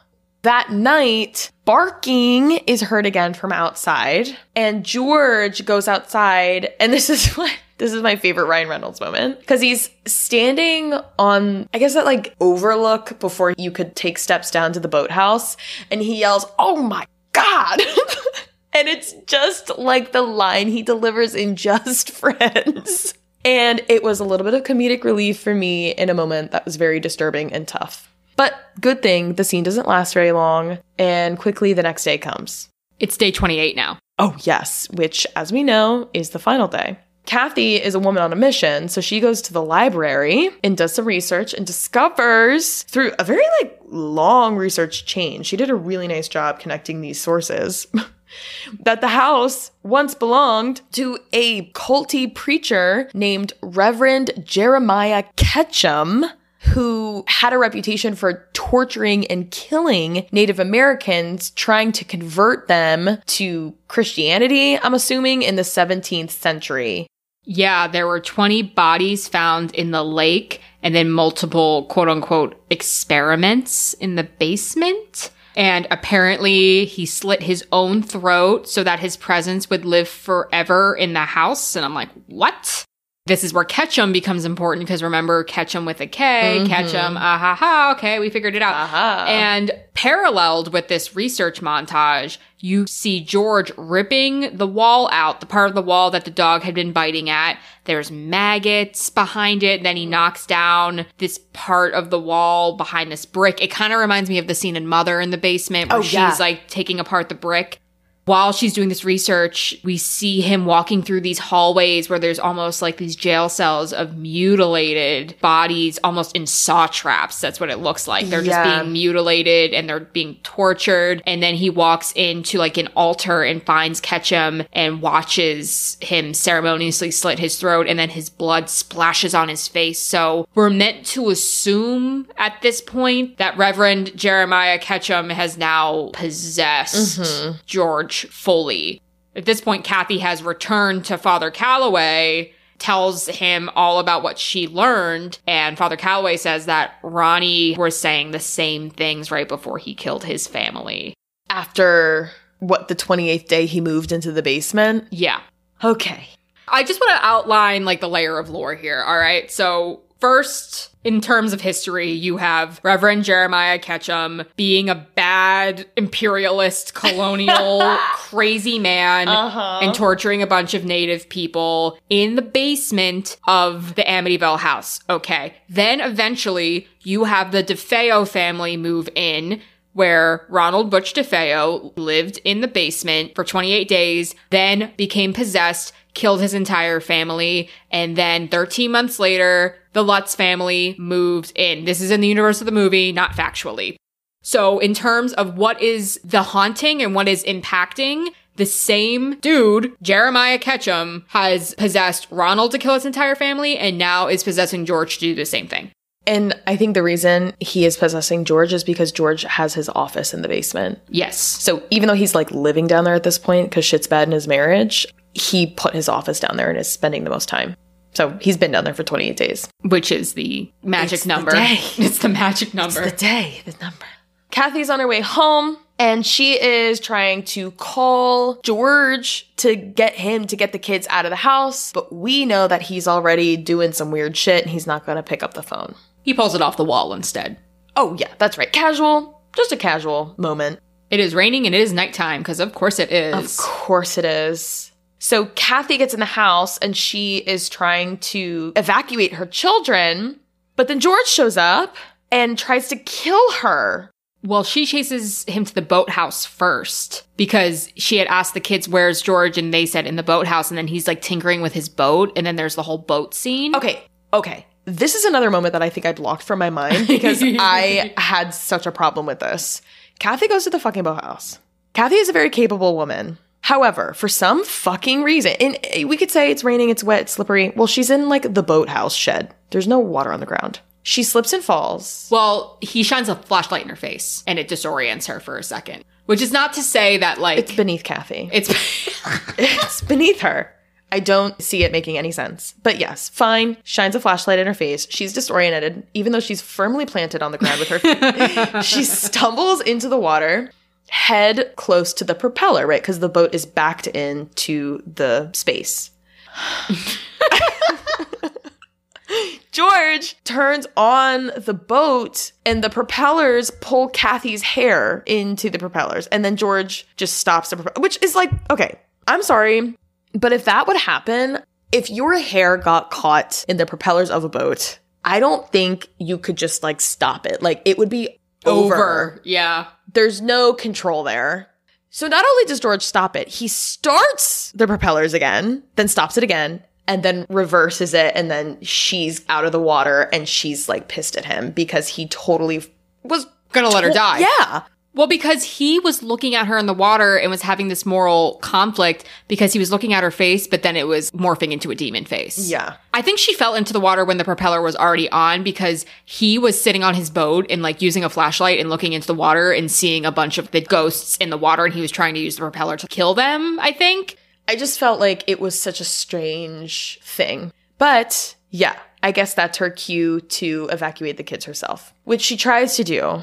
That night, barking is heard again from outside, and George goes outside, and this is what This is my favorite Ryan Reynolds moment because he's standing on, I guess, that like overlook before you could take steps down to the boathouse, and he yells, Oh my God! and it's just like the line he delivers in Just Friends. And it was a little bit of comedic relief for me in a moment that was very disturbing and tough. But good thing the scene doesn't last very long, and quickly the next day comes. It's day 28 now. Oh, yes, which, as we know, is the final day. Kathy is a woman on a mission, so she goes to the library and does some research and discovers through a very like long research chain. She did a really nice job connecting these sources. that the house once belonged to a culty preacher named Reverend Jeremiah Ketchum, who had a reputation for torturing and killing Native Americans, trying to convert them to Christianity, I'm assuming, in the 17th century. Yeah, there were 20 bodies found in the lake and then multiple quote unquote experiments in the basement. And apparently, he slit his own throat so that his presence would live forever in the house. And I'm like, what? This is where Ketchum becomes important because remember Ketchum with a K, Mhm. Ketchum, ah ha ha, okay, we figured it out. Aha. And paralleled with this research montage, you see George ripping the wall out, the part of the wall that the dog had been biting at. There's maggots behind it. Then he knocks down this part of the wall behind this brick. It kind of reminds me of the scene in Mother in the basement where Oh, she's yeah. like taking apart the brick. While she's doing this research, we see him walking through these hallways where there's almost like these jail cells of mutilated bodies, almost in saw traps. That's what it looks like. They're Yeah. just being mutilated and they're being tortured. And then he walks into like an altar and finds Ketchum and watches him ceremoniously slit his throat and then his blood splashes on his face. So we're meant to assume at this point that Reverend Jeremiah Ketchum has now possessed mm-hmm. George fully. At this point, Kathy has returned to Father Callaway, tells him all about what she learned, and Father Callaway says that Ronnie was saying the same things right before he killed his family. After what, the 28th day he moved into the basement? Yeah. Okay. I just want to outline like the layer of lore here, all right? So, first, in terms of history, you have Reverend Jeremiah Ketchum being a bad imperialist, colonial, crazy man Uh-huh. and torturing a bunch of native people in the basement of the Amityville house. Okay. Then eventually you have the DeFeo family move in where Ronald Butch DeFeo lived in the basement for 28 days, then became possessed, killed his entire family, and then 13 months later, the Lutz family moved in. This is in the universe of the movie, not factually. So, in terms of what is the haunting and what is impacting, the same dude, Jeremiah Ketchum, has possessed Ronald to kill his entire family and now is possessing George to do the same thing. And I think the reason he is possessing George is because George has his office in the basement. Yes. So even though he's like living down there at this point because shit's bad in his marriage, he put his office down there and is spending the most time. So he's been down there for 28 days. Which is the magic It's the number. day. It's the magic number. The day, the number. Kathy's on her way home and she is trying to call George to get him to get the kids out of the house, but we know that he's already doing some weird shit and he's not going to pick up the phone. he pulls it off the wall instead. Oh, yeah, that's right. Casual, just a casual moment. It is raining and it is nighttime because of course it is. Of course it is. So Kathy gets in the house and she is trying to evacuate her children, but then George shows up and tries to kill her. Well, she chases him to the boathouse first because she had asked the kids, Where's George? And they said, In the boathouse. And then he's like tinkering with his boat. And then there's the whole boat scene. Okay, okay. This is another moment that I think I blocked from my mind because I had such a problem with this. Kathy goes to the fucking boathouse. Kathy is a very capable woman. However, for some fucking reason, and we could say it's raining, it's wet, it's slippery. Well, she's in like the boathouse shed. There's no water on the ground. She slips and falls. Well, he shines a flashlight in her face and it disorients her for a second, which is not to say that, like, It's beneath Kathy. it's. It's beneath her. I don't see it making any sense. But yes, fine. Shines a flashlight in her face. She's disoriented, even though she's firmly planted on the ground with her feet. she stumbles into the water, head close to the propeller, right? Because the boat is backed into the space. George turns on the boat and the propellers pull Kathy's hair into the propellers. And then George just stops the propeller, which is like, okay, I'm sorry. But if that would happen, if your hair got caught in the propellers of a boat, I don't think you could just like stop it. Like it would be over. Yeah. There's no control there. So not only does George stop it, he starts the propellers again, then stops it again, and then reverses it. And then she's out of the water and she's like pissed at him because he totally was Gonna let her die. Yeah. Well, because he was looking at her in the water and was having this moral conflict because he was looking at her face, but then it was morphing into a demon face. Yeah. I think she fell into the water when the propeller was already on because he was sitting on his boat and like using a flashlight and looking into the water and seeing a bunch of the ghosts in the water and he was trying to use the propeller to kill them, I think. I just felt like it was such a strange thing. But yeah, I guess that's her cue to evacuate the kids herself, which she tries to do.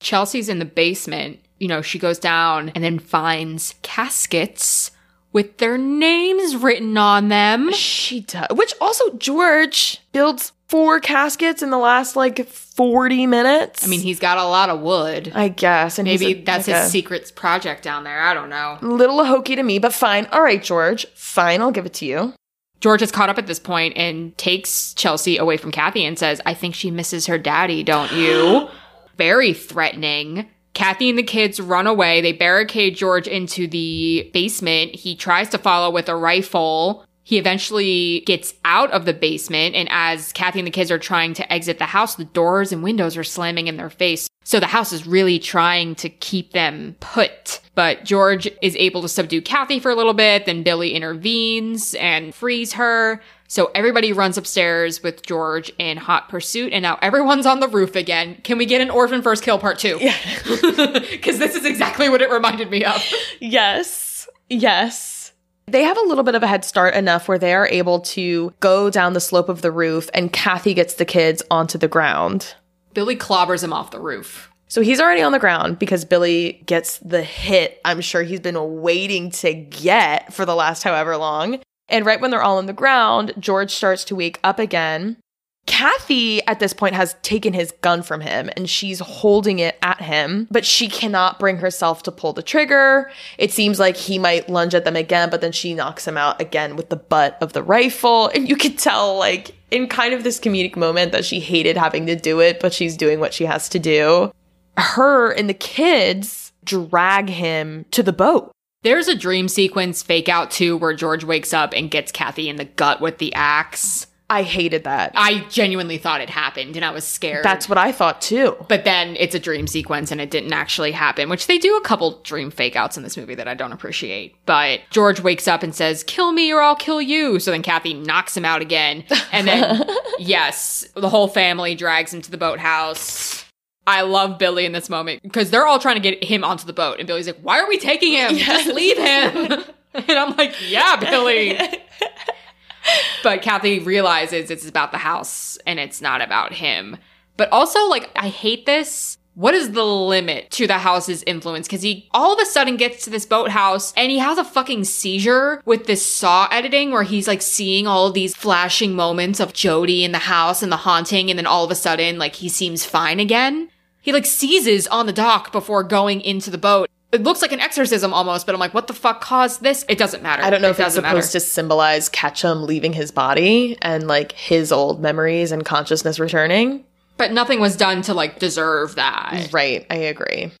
Chelsea's in the basement. You know, she goes down and then finds caskets with their names written on them. She does. Which also, George builds four caskets in the last like 40 minutes. I mean, he's got a lot of wood. I guess. And Maybe a- that's like his a secret project down there. I don't know. Little hokey to me, but fine. All right, George. Fine, I'll give it to you. George is caught up at this point and takes Chelsea away from Kathy and says, I think she misses her daddy, don't you? Very threatening. Kathy and the kids run away. They barricade George into the basement. He tries to follow with a rifle. He eventually gets out of the basement. And as Kathy and the kids are trying to exit the house, the doors and windows are slamming in their face. So the house is really trying to keep them put. But George is able to subdue Kathy for a little bit. Then Billy intervenes and frees her. So everybody runs upstairs with George in hot pursuit. And now everyone's on the roof again. Can we get an orphan first kill part two? Yeah. Because this is exactly what it reminded me of. Yes. Yes. They have a little bit of a head start enough where they are able to go down the slope of the roof and Kathy gets the kids onto the ground. Billy clobbers him off the roof. So he's already on the ground because Billy gets the hit I'm sure he's been waiting to get for the last however long. And right when they're all on the ground, George starts to wake up again. Kathy at this point has taken his gun from him and she's holding it at him, but she cannot bring herself to pull the trigger. It seems like he might lunge at them again, but then she knocks him out again with the butt of the rifle. And you could tell, like, in kind of this comedic moment that she hated having to do it, but she's doing what she has to do. Her and the kids drag him to the boat. There's a dream sequence fake out too where George wakes up and gets Kathy in the gut with the axe. I hated that. I genuinely thought it happened and I was scared. That's what I thought too. but then it's a dream sequence and it didn't actually happen, which they do a couple dream fake outs in this movie that I don't appreciate. But George wakes up and says, Kill me or I'll kill you. So then Kathy knocks him out again. And then, yes, the whole family drags him to the boathouse. I love Billy in this moment because they're all trying to get him onto the boat. And Billy's like, Why are we taking him? Just leave him. and I'm like, Yeah, Billy. but Kathy realizes it's about the house and it's not about him. But also, like, I hate this. What is the limit to the house's influence? Because he all of a sudden gets to this boathouse and he has a fucking seizure with this saw editing where he's like seeing all these flashing moments of Jody in the house and the haunting, and then all of a sudden, like, he seems fine again. He like seizes on the dock before going into the boat. It looks like an exorcism almost, but I'm like, what the fuck caused this? It doesn't matter. I don't know It if it's supposed matter. to symbolize Ketchum leaving his body and like his old memories and consciousness returning. But nothing was done to like deserve that. Right, I agree.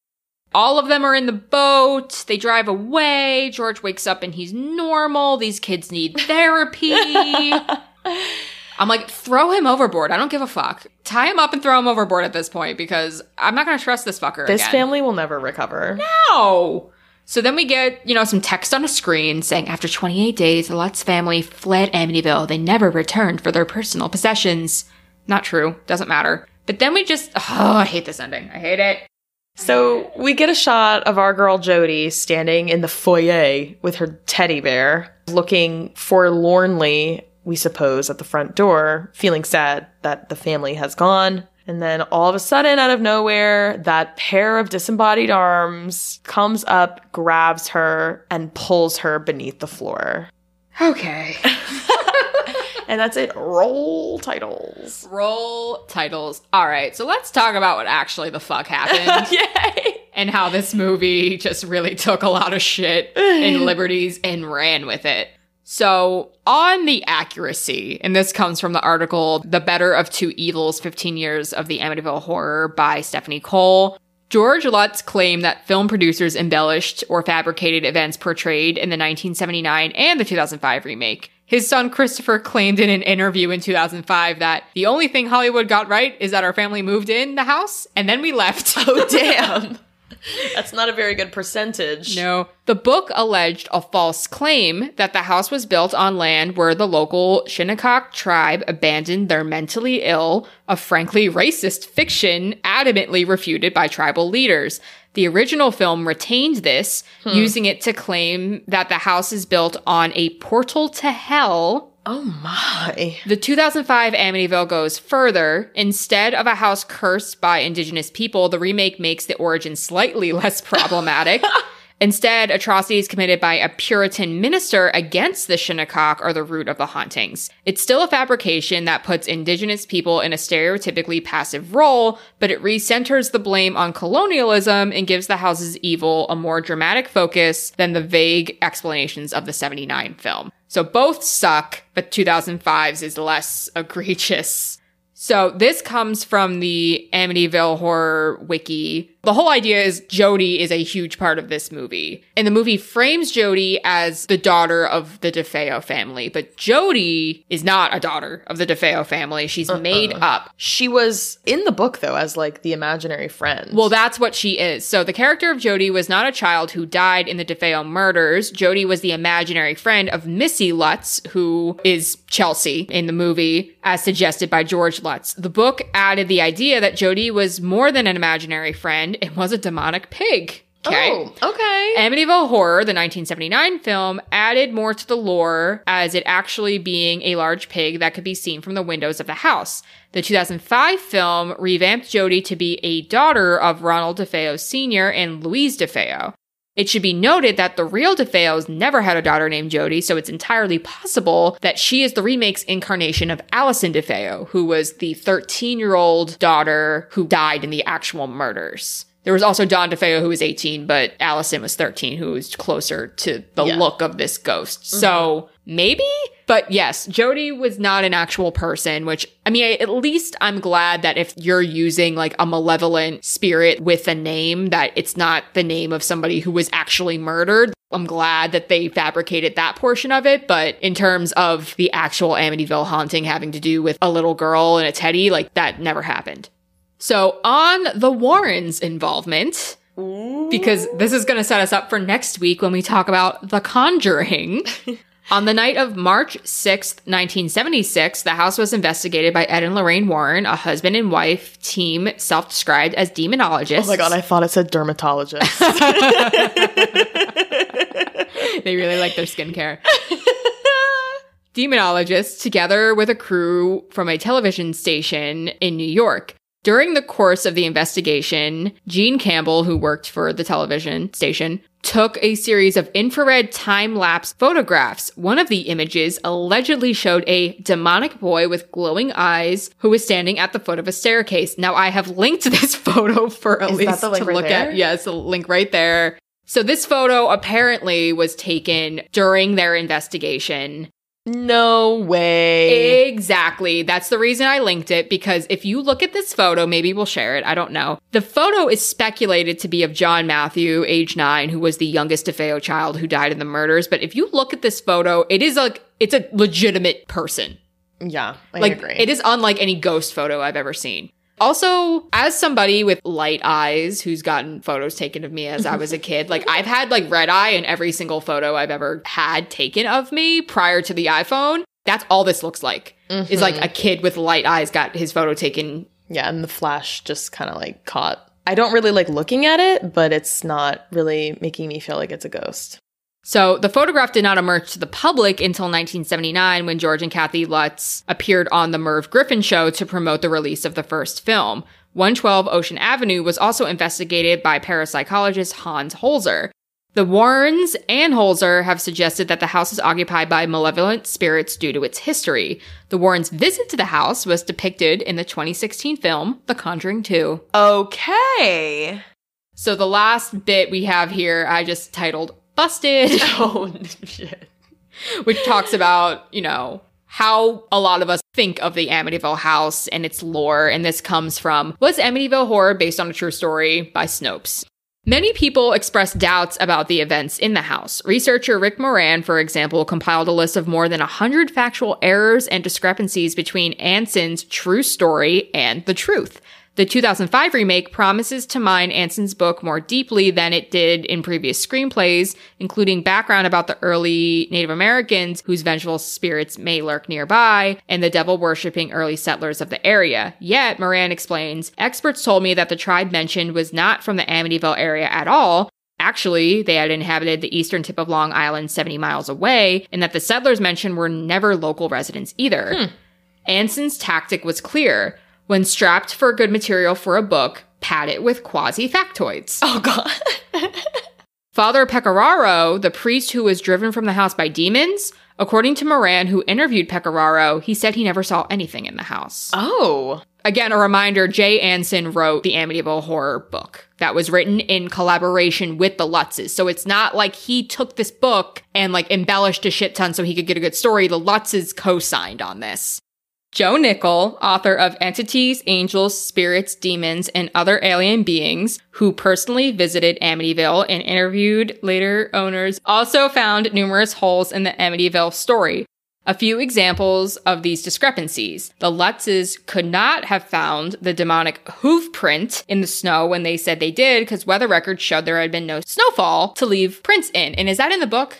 All of them are in the boat. They drive away. George wakes up and he's normal. These kids need therapy. I'm like, throw him overboard. I don't give a fuck. Tie him up and throw him overboard at this point because I'm not going to trust this fucker This again. family will never recover. No. So then we get, you know, some text on a screen saying after 28 days, the Lutz family fled Amityville. They never returned for their personal possessions. Not true. Doesn't matter. But then we just, oh, I hate this ending. I hate it. So we get a shot of our girl Jody standing in the foyer with her teddy bear, looking forlornly, we suppose, at the front door, feeling sad that the family has gone. And then all of a sudden, out of nowhere, that pair of disembodied arms comes up, grabs her, and pulls her beneath the floor. Okay. and that's it. Roll titles. Roll titles. All right, so let's talk about what actually the fuck happened Yay! and how this movie just really took a lot of shit and liberties and ran with it. So, on the accuracy, and this comes from the article The Better of Two Evils 15 Years of the Amityville Horror by Stephanie Cole. George Lutz claimed that film producers embellished or fabricated events portrayed in the 1979 and the 2005 remake. His son Christopher claimed in an interview in 2005 that the only thing Hollywood got right is that our family moved in the house and then we left. Oh, damn. That's not a very good percentage. No. The book alleged a false claim that the house was built on land where the local Shinnecock tribe abandoned their mentally ill, a frankly racist fiction adamantly refuted by tribal leaders. The original film retained this, hmm. using it to claim that the house is built on a portal to hell Oh my. the 2005 Amityville goes further. Instead of a house cursed by indigenous people, the remake makes the origin slightly less problematic. Instead, atrocities committed by a Puritan minister against the Shinnecock are the root of the hauntings. It's still a fabrication that puts indigenous people in a stereotypically passive role, but it recenters the blame on colonialism and gives the house's evil a more dramatic focus than the vague explanations of the 79 film. So both suck, but 2005's is less egregious. So this comes from the Amityville Horror Wiki. The whole idea is Jody is a huge part of this movie. And the movie frames Jody as the daughter of the DeFeo family, but Jody is not a daughter of the DeFeo family. She's uh-uh. made up. She was in the book, though, as like the imaginary friend. Well, that's what she is. So the character of Jody was not a child who died in the DeFeo murders. Jody was the imaginary friend of Missy Lutz, who is Chelsea in the movie, as suggested by George Lutz. The book added the idea that Jody was more than an imaginary friend and was a demonic pig. Okay. Oh, okay. Amityville Horror, the 1979 film, added more to the lore as it actually being a large pig that could be seen from the windows of the house. The 2005 film revamped Jody to be a daughter of Ronald DeFeo Sr. and Louise DeFeo. It should be noted that the real DeFeos never had a daughter named Jody, so it's entirely possible that she is the remake's incarnation of Allison DeFeo, who was the 13 year old daughter who died in the actual murders. There was also Don DeFeo, who was 18, but Allison was 13, who was closer to the Yeah. look of this ghost. So mm-hmm. maybe? But yes, Jody was not an actual person, which, I mean, at least I'm glad that if you're using like a malevolent spirit with a name, that it's not the name of somebody who was actually murdered. I'm glad that they fabricated that portion of it. But in terms of the actual Amityville haunting having to do with a little girl and a teddy, like that never happened. So on the Warrens' involvement, because this is going to set us up for next week when we talk about The Conjuring. On the night of March 6th, 1976, the house was investigated by Ed and Lorraine Warren, a husband and wife team self described as demonologists. Oh my god, I thought it said dermatologist. they really like their skincare. Demonologists, together with a crew from a television station in New York. During the course of the investigation, Gene Campbell, who worked for the television station, took a series of infrared time lapse photographs. One of the images allegedly showed a demonic boy with glowing eyes who was standing at the foot of a staircase. Now, I have linked this photo for that Elise to right look there? at. Yes, a link right there. So this photo apparently was taken during their investigation. No way. Exactly. That's the reason I linked it because if you look at this photo, maybe we'll share it. I don't know. The photo is speculated to be of John Matthew, age nine, who was the youngest DeFeo child who died in the murders. But if you look at this photo, it is like, it's a legitimate person. yeah, I like, agree. it is unlike any ghost photo I've ever seen. Also, as somebody with light eyes who's gotten photos taken of me as I was a kid, like I've had like red eye in every single photo I've ever had taken of me prior to the iPhone. That's all this looks like. Is like a mm-hmm. kid with light eyes got his photo taken. yeah, and the flash just kind of like caught. I don't really like looking at it, but it's not really making me feel like it's a ghost. So the photograph did not emerge to the public until 1979 when George and Kathy Lutz appeared on the Merv Griffin show to promote the release of the first film. 112 Ocean Avenue was also investigated by parapsychologist Hans Holzer. The Warrens and Holzer have suggested that the house is occupied by malevolent spirits due to its history. The Warrens' visit to the house was depicted in the 2016 film The Conjuring 2. Okay. So the last bit we have here, I just titled Busted, Oh shit. which talks about, you know, how a lot of us think of the Amityville house and its lore. And this comes from Was Amityville Horror based on a true story by Snopes? Many people expressed doubts about the events in the house. Researcher Rick Moran, for example, compiled a list of more than 100 factual errors and discrepancies between Anson's true story and the truth. The 2005 remake promises to mine Anson's book more deeply than it did in previous screenplays, including background about the early Native Americans whose vengeful spirits may lurk nearby and the devil worshipping early settlers of the area. Yet, Moran explains, experts told me that the tribe mentioned was not from the Amityville area at all, Actually, they had inhabited the eastern tip of Long Island 70 miles away, and that the settlers mentioned were never local residents either. Hmm. Anson's tactic was clear. When strapped for good material for a book, pad it with quasi factoids. Oh god. Father Pecoraro, the priest who was driven from the house by demons, according to Moran, who interviewed Pecoraro, he said he never saw anything in the house. Oh. Again, a reminder Jay Anson wrote the Amityville horror book that was written in collaboration with the Lutzes. So it's not like he took this book and like embellished a shit ton so he could get a good story. The Lutzes co signed on this. Joe Nickell, author of Entities, Angels, Spirits, Demons, and Other Alien Beings, who personally visited Amityville and interviewed later owners, also found numerous holes in the Amityville story. A few examples of these discrepancies. The Lutzes could not have found the demonic hoof print in the snow when they said they did because weather records showed there had been no snowfall to leave prints in. And is that in the book?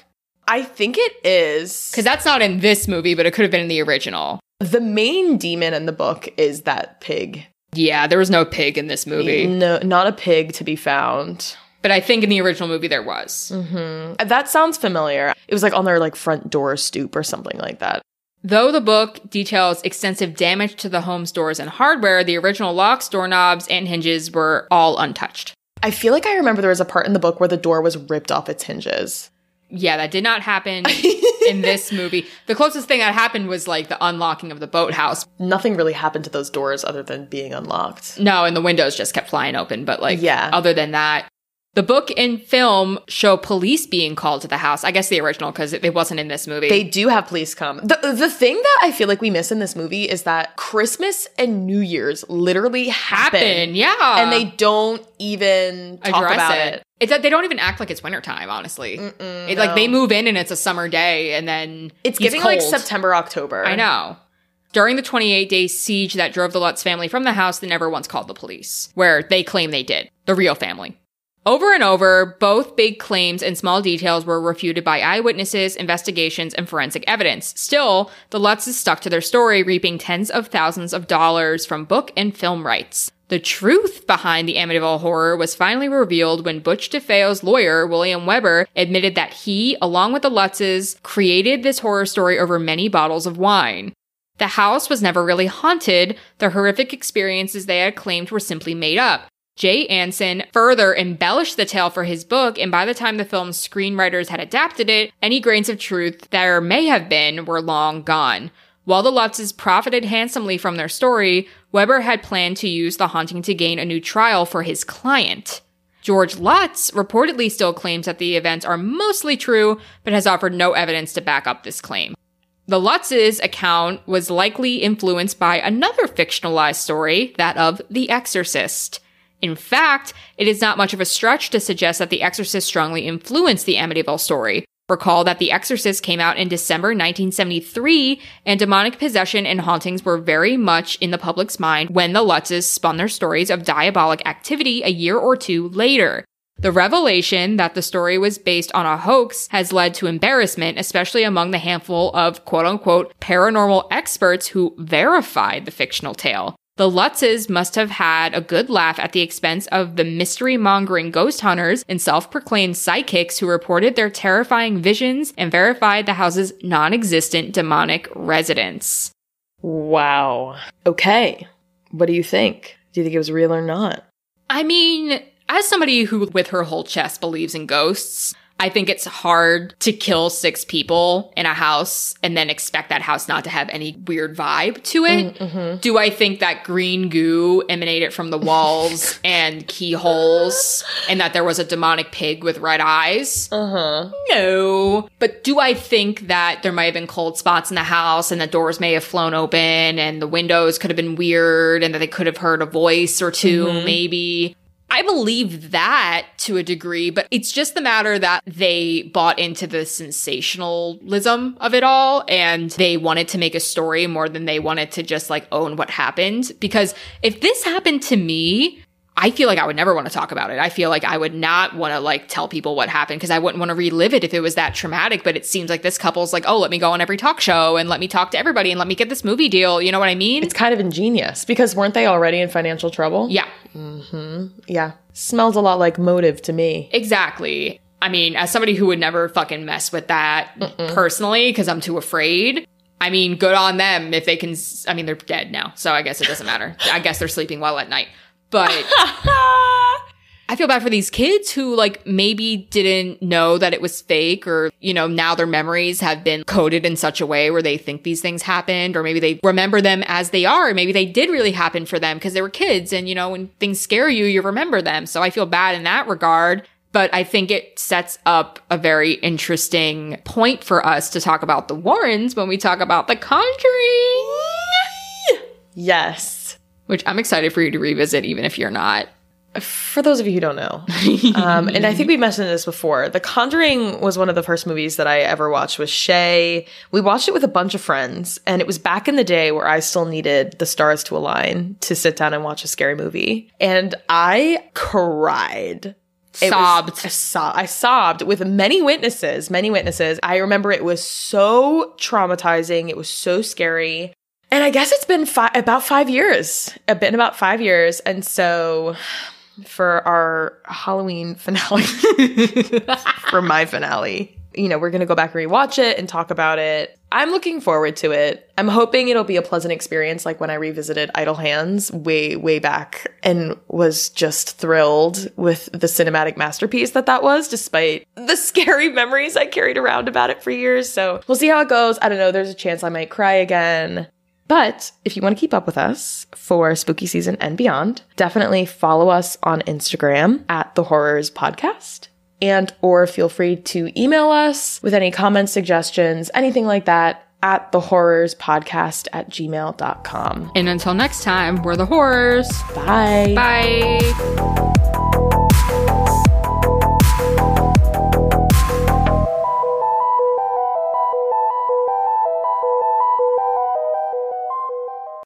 I think it is. Because that's not in this movie, but it could have been in the original. The main demon in the book is that pig. Yeah, there was no pig in this movie. No, not a pig to be found. But I think in the original movie there was. Mm-hmm. That sounds familiar. It was like on their like front door stoop or something like that. Though the book details extensive damage to the home's doors and hardware, the original locks, doorknobs, and hinges were all untouched. I feel like I remember there was a part in the book where the door was ripped off its hinges. Yeah, that did not happen in this movie. The closest thing that happened was like the unlocking of the boathouse. Nothing really happened to those doors other than being unlocked. No, and the windows just kept flying open. But like, Yeah. other than that, the book and film show police being called to the house. I guess the original because it, it wasn't in this movie. They do have police come. The the thing that I feel like we miss in this movie is that Christmas and New Year's literally happen. happen, yeah, And they don't even talk address about it. it. It's that they don't even act like it's wintertime, honestly. Mm-mm, It, Like they move in and it's a summer day, and then It's giving like. September, October. I know. During the 28 day siege that drove the Lutz family from the house, they never once called the police, where they claim they did. The real family. Over and over, both big claims and small details were refuted by eyewitnesses, investigations, and forensic evidence. Still, the Lutzes stuck to their story, reaping tens of thousands of dollars from book and film rights. The truth behind the Amityville horror was finally revealed when Butch DeFeo's lawyer, William Weber, admitted that he, along with the Lutzes, created this horror story over many bottles of wine. The house was never really haunted. The horrific experiences they had claimed were simply made up. Jay Anson further embellished the tale for his book, and by the time the film's screenwriters had adapted it, any grains of truth there may have been were long gone. While the Lutzes profited handsomely from their story, Weber had planned to use the haunting to gain a new trial for his client. George Lutz reportedly still claims that the events are mostly true, but has offered no evidence to back up this claim. The Lutz's account was likely influenced by another fictionalized story, that of The Exorcist. In fact, it is not much of a stretch to suggest that The Exorcist strongly influenced the Amityville story. Recall that The Exorcist came out in December 1973, and demonic possession and hauntings were very much in the public's mind when the Lutzes spun their stories of diabolic activity a year or two later. The revelation that the story was based on a hoax has led to embarrassment, especially among the handful of quote unquote paranormal experts who verified the fictional tale. The Lutzes must have had a good laugh at the expense of the mystery mongering ghost hunters and self proclaimed psychics who reported their terrifying visions and verified the house's non existent demonic residents. Wow. Okay. What do you think? Do you think it was real or not? I mean, as somebody who, with her whole chest, believes in ghosts, I think it's hard to kill six people in a house and then expect that house not to have any weird vibe to it. Mm, mm-hmm. Do I think that green goo emanated from the walls and keyholes and that there was a demonic pig with red eyes? Uh huh. No. But do I think that there might have been cold spots in the house and the doors may have flown open and the windows could have been weird and that they could have heard a voice or 2 mm-hmm. maybe? I believe that to a degree, but it's just the matter that they bought into the sensationalism of it all and they wanted to make a story more than they wanted to just like own what happened. Because if this happened to me, I feel like I would never want to talk about it. I feel like I would not want to like tell people what happened because I wouldn't want to relive it if it was that traumatic. But it seems like this couple's like, oh, let me go on every talk show and let me talk to everybody and let me get this movie deal. You know what I mean? It's kind of ingenious because weren't they already in financial trouble? yeah, mm-hmm. Yeah. Smells a lot like motive to me. exactly. I mean, as somebody who would never fucking mess with that personally because I'm too afraid. I mean, good on them if they can. I mean, they're dead now, so I guess it doesn't matter. I guess they're sleeping well at night. But I feel bad for these kids who like maybe didn't know that it was fake or, you know, now their memories have been coded in such a way where they think these things happened or maybe they remember them as they are. Maybe they did really happen for them because they were kids and, you know, when things scare you, you remember them. So I feel bad in that regard. But I think it sets up a very interesting point for us to talk about the Warrens when we talk about the Conjuring, Yes. Which I'm excited for you to revisit, even if you're not. For those of you who don't know, um, and I think we mentioned this before, The Conjuring was one of the first movies that I ever watched with Shay. We watched it with a bunch of friends, and it was back in the day where I still needed the stars to align to sit down and watch a scary movie. And I cried. It was- Sobbed. I, so- I sobbed with many witnesses, many witnesses. I remember it was so traumatizing. It was so scary. And I guess it's been fi- about five years. It's been about five years. And so for our Halloween finale, for my finale, you know, we're to go back and rewatch it and talk about it. I'm looking forward to it. I'm hoping it'll be a pleasant experience like when I revisited Idle Hands way, way back and was just thrilled with the cinematic masterpiece that that was, despite the scary memories I carried around about it for years. So we'll see how it goes. I don't know. There's a chance I might cry again. But if you want to keep up with us for spooky season and beyond, definitely follow us on Instagram at the Whorrors Podcast. And or feel free to email us with any comments, suggestions, anything like that at the whorrors podcast at gmail.com. And until next time, we're the Whorrors. Bye. Bye.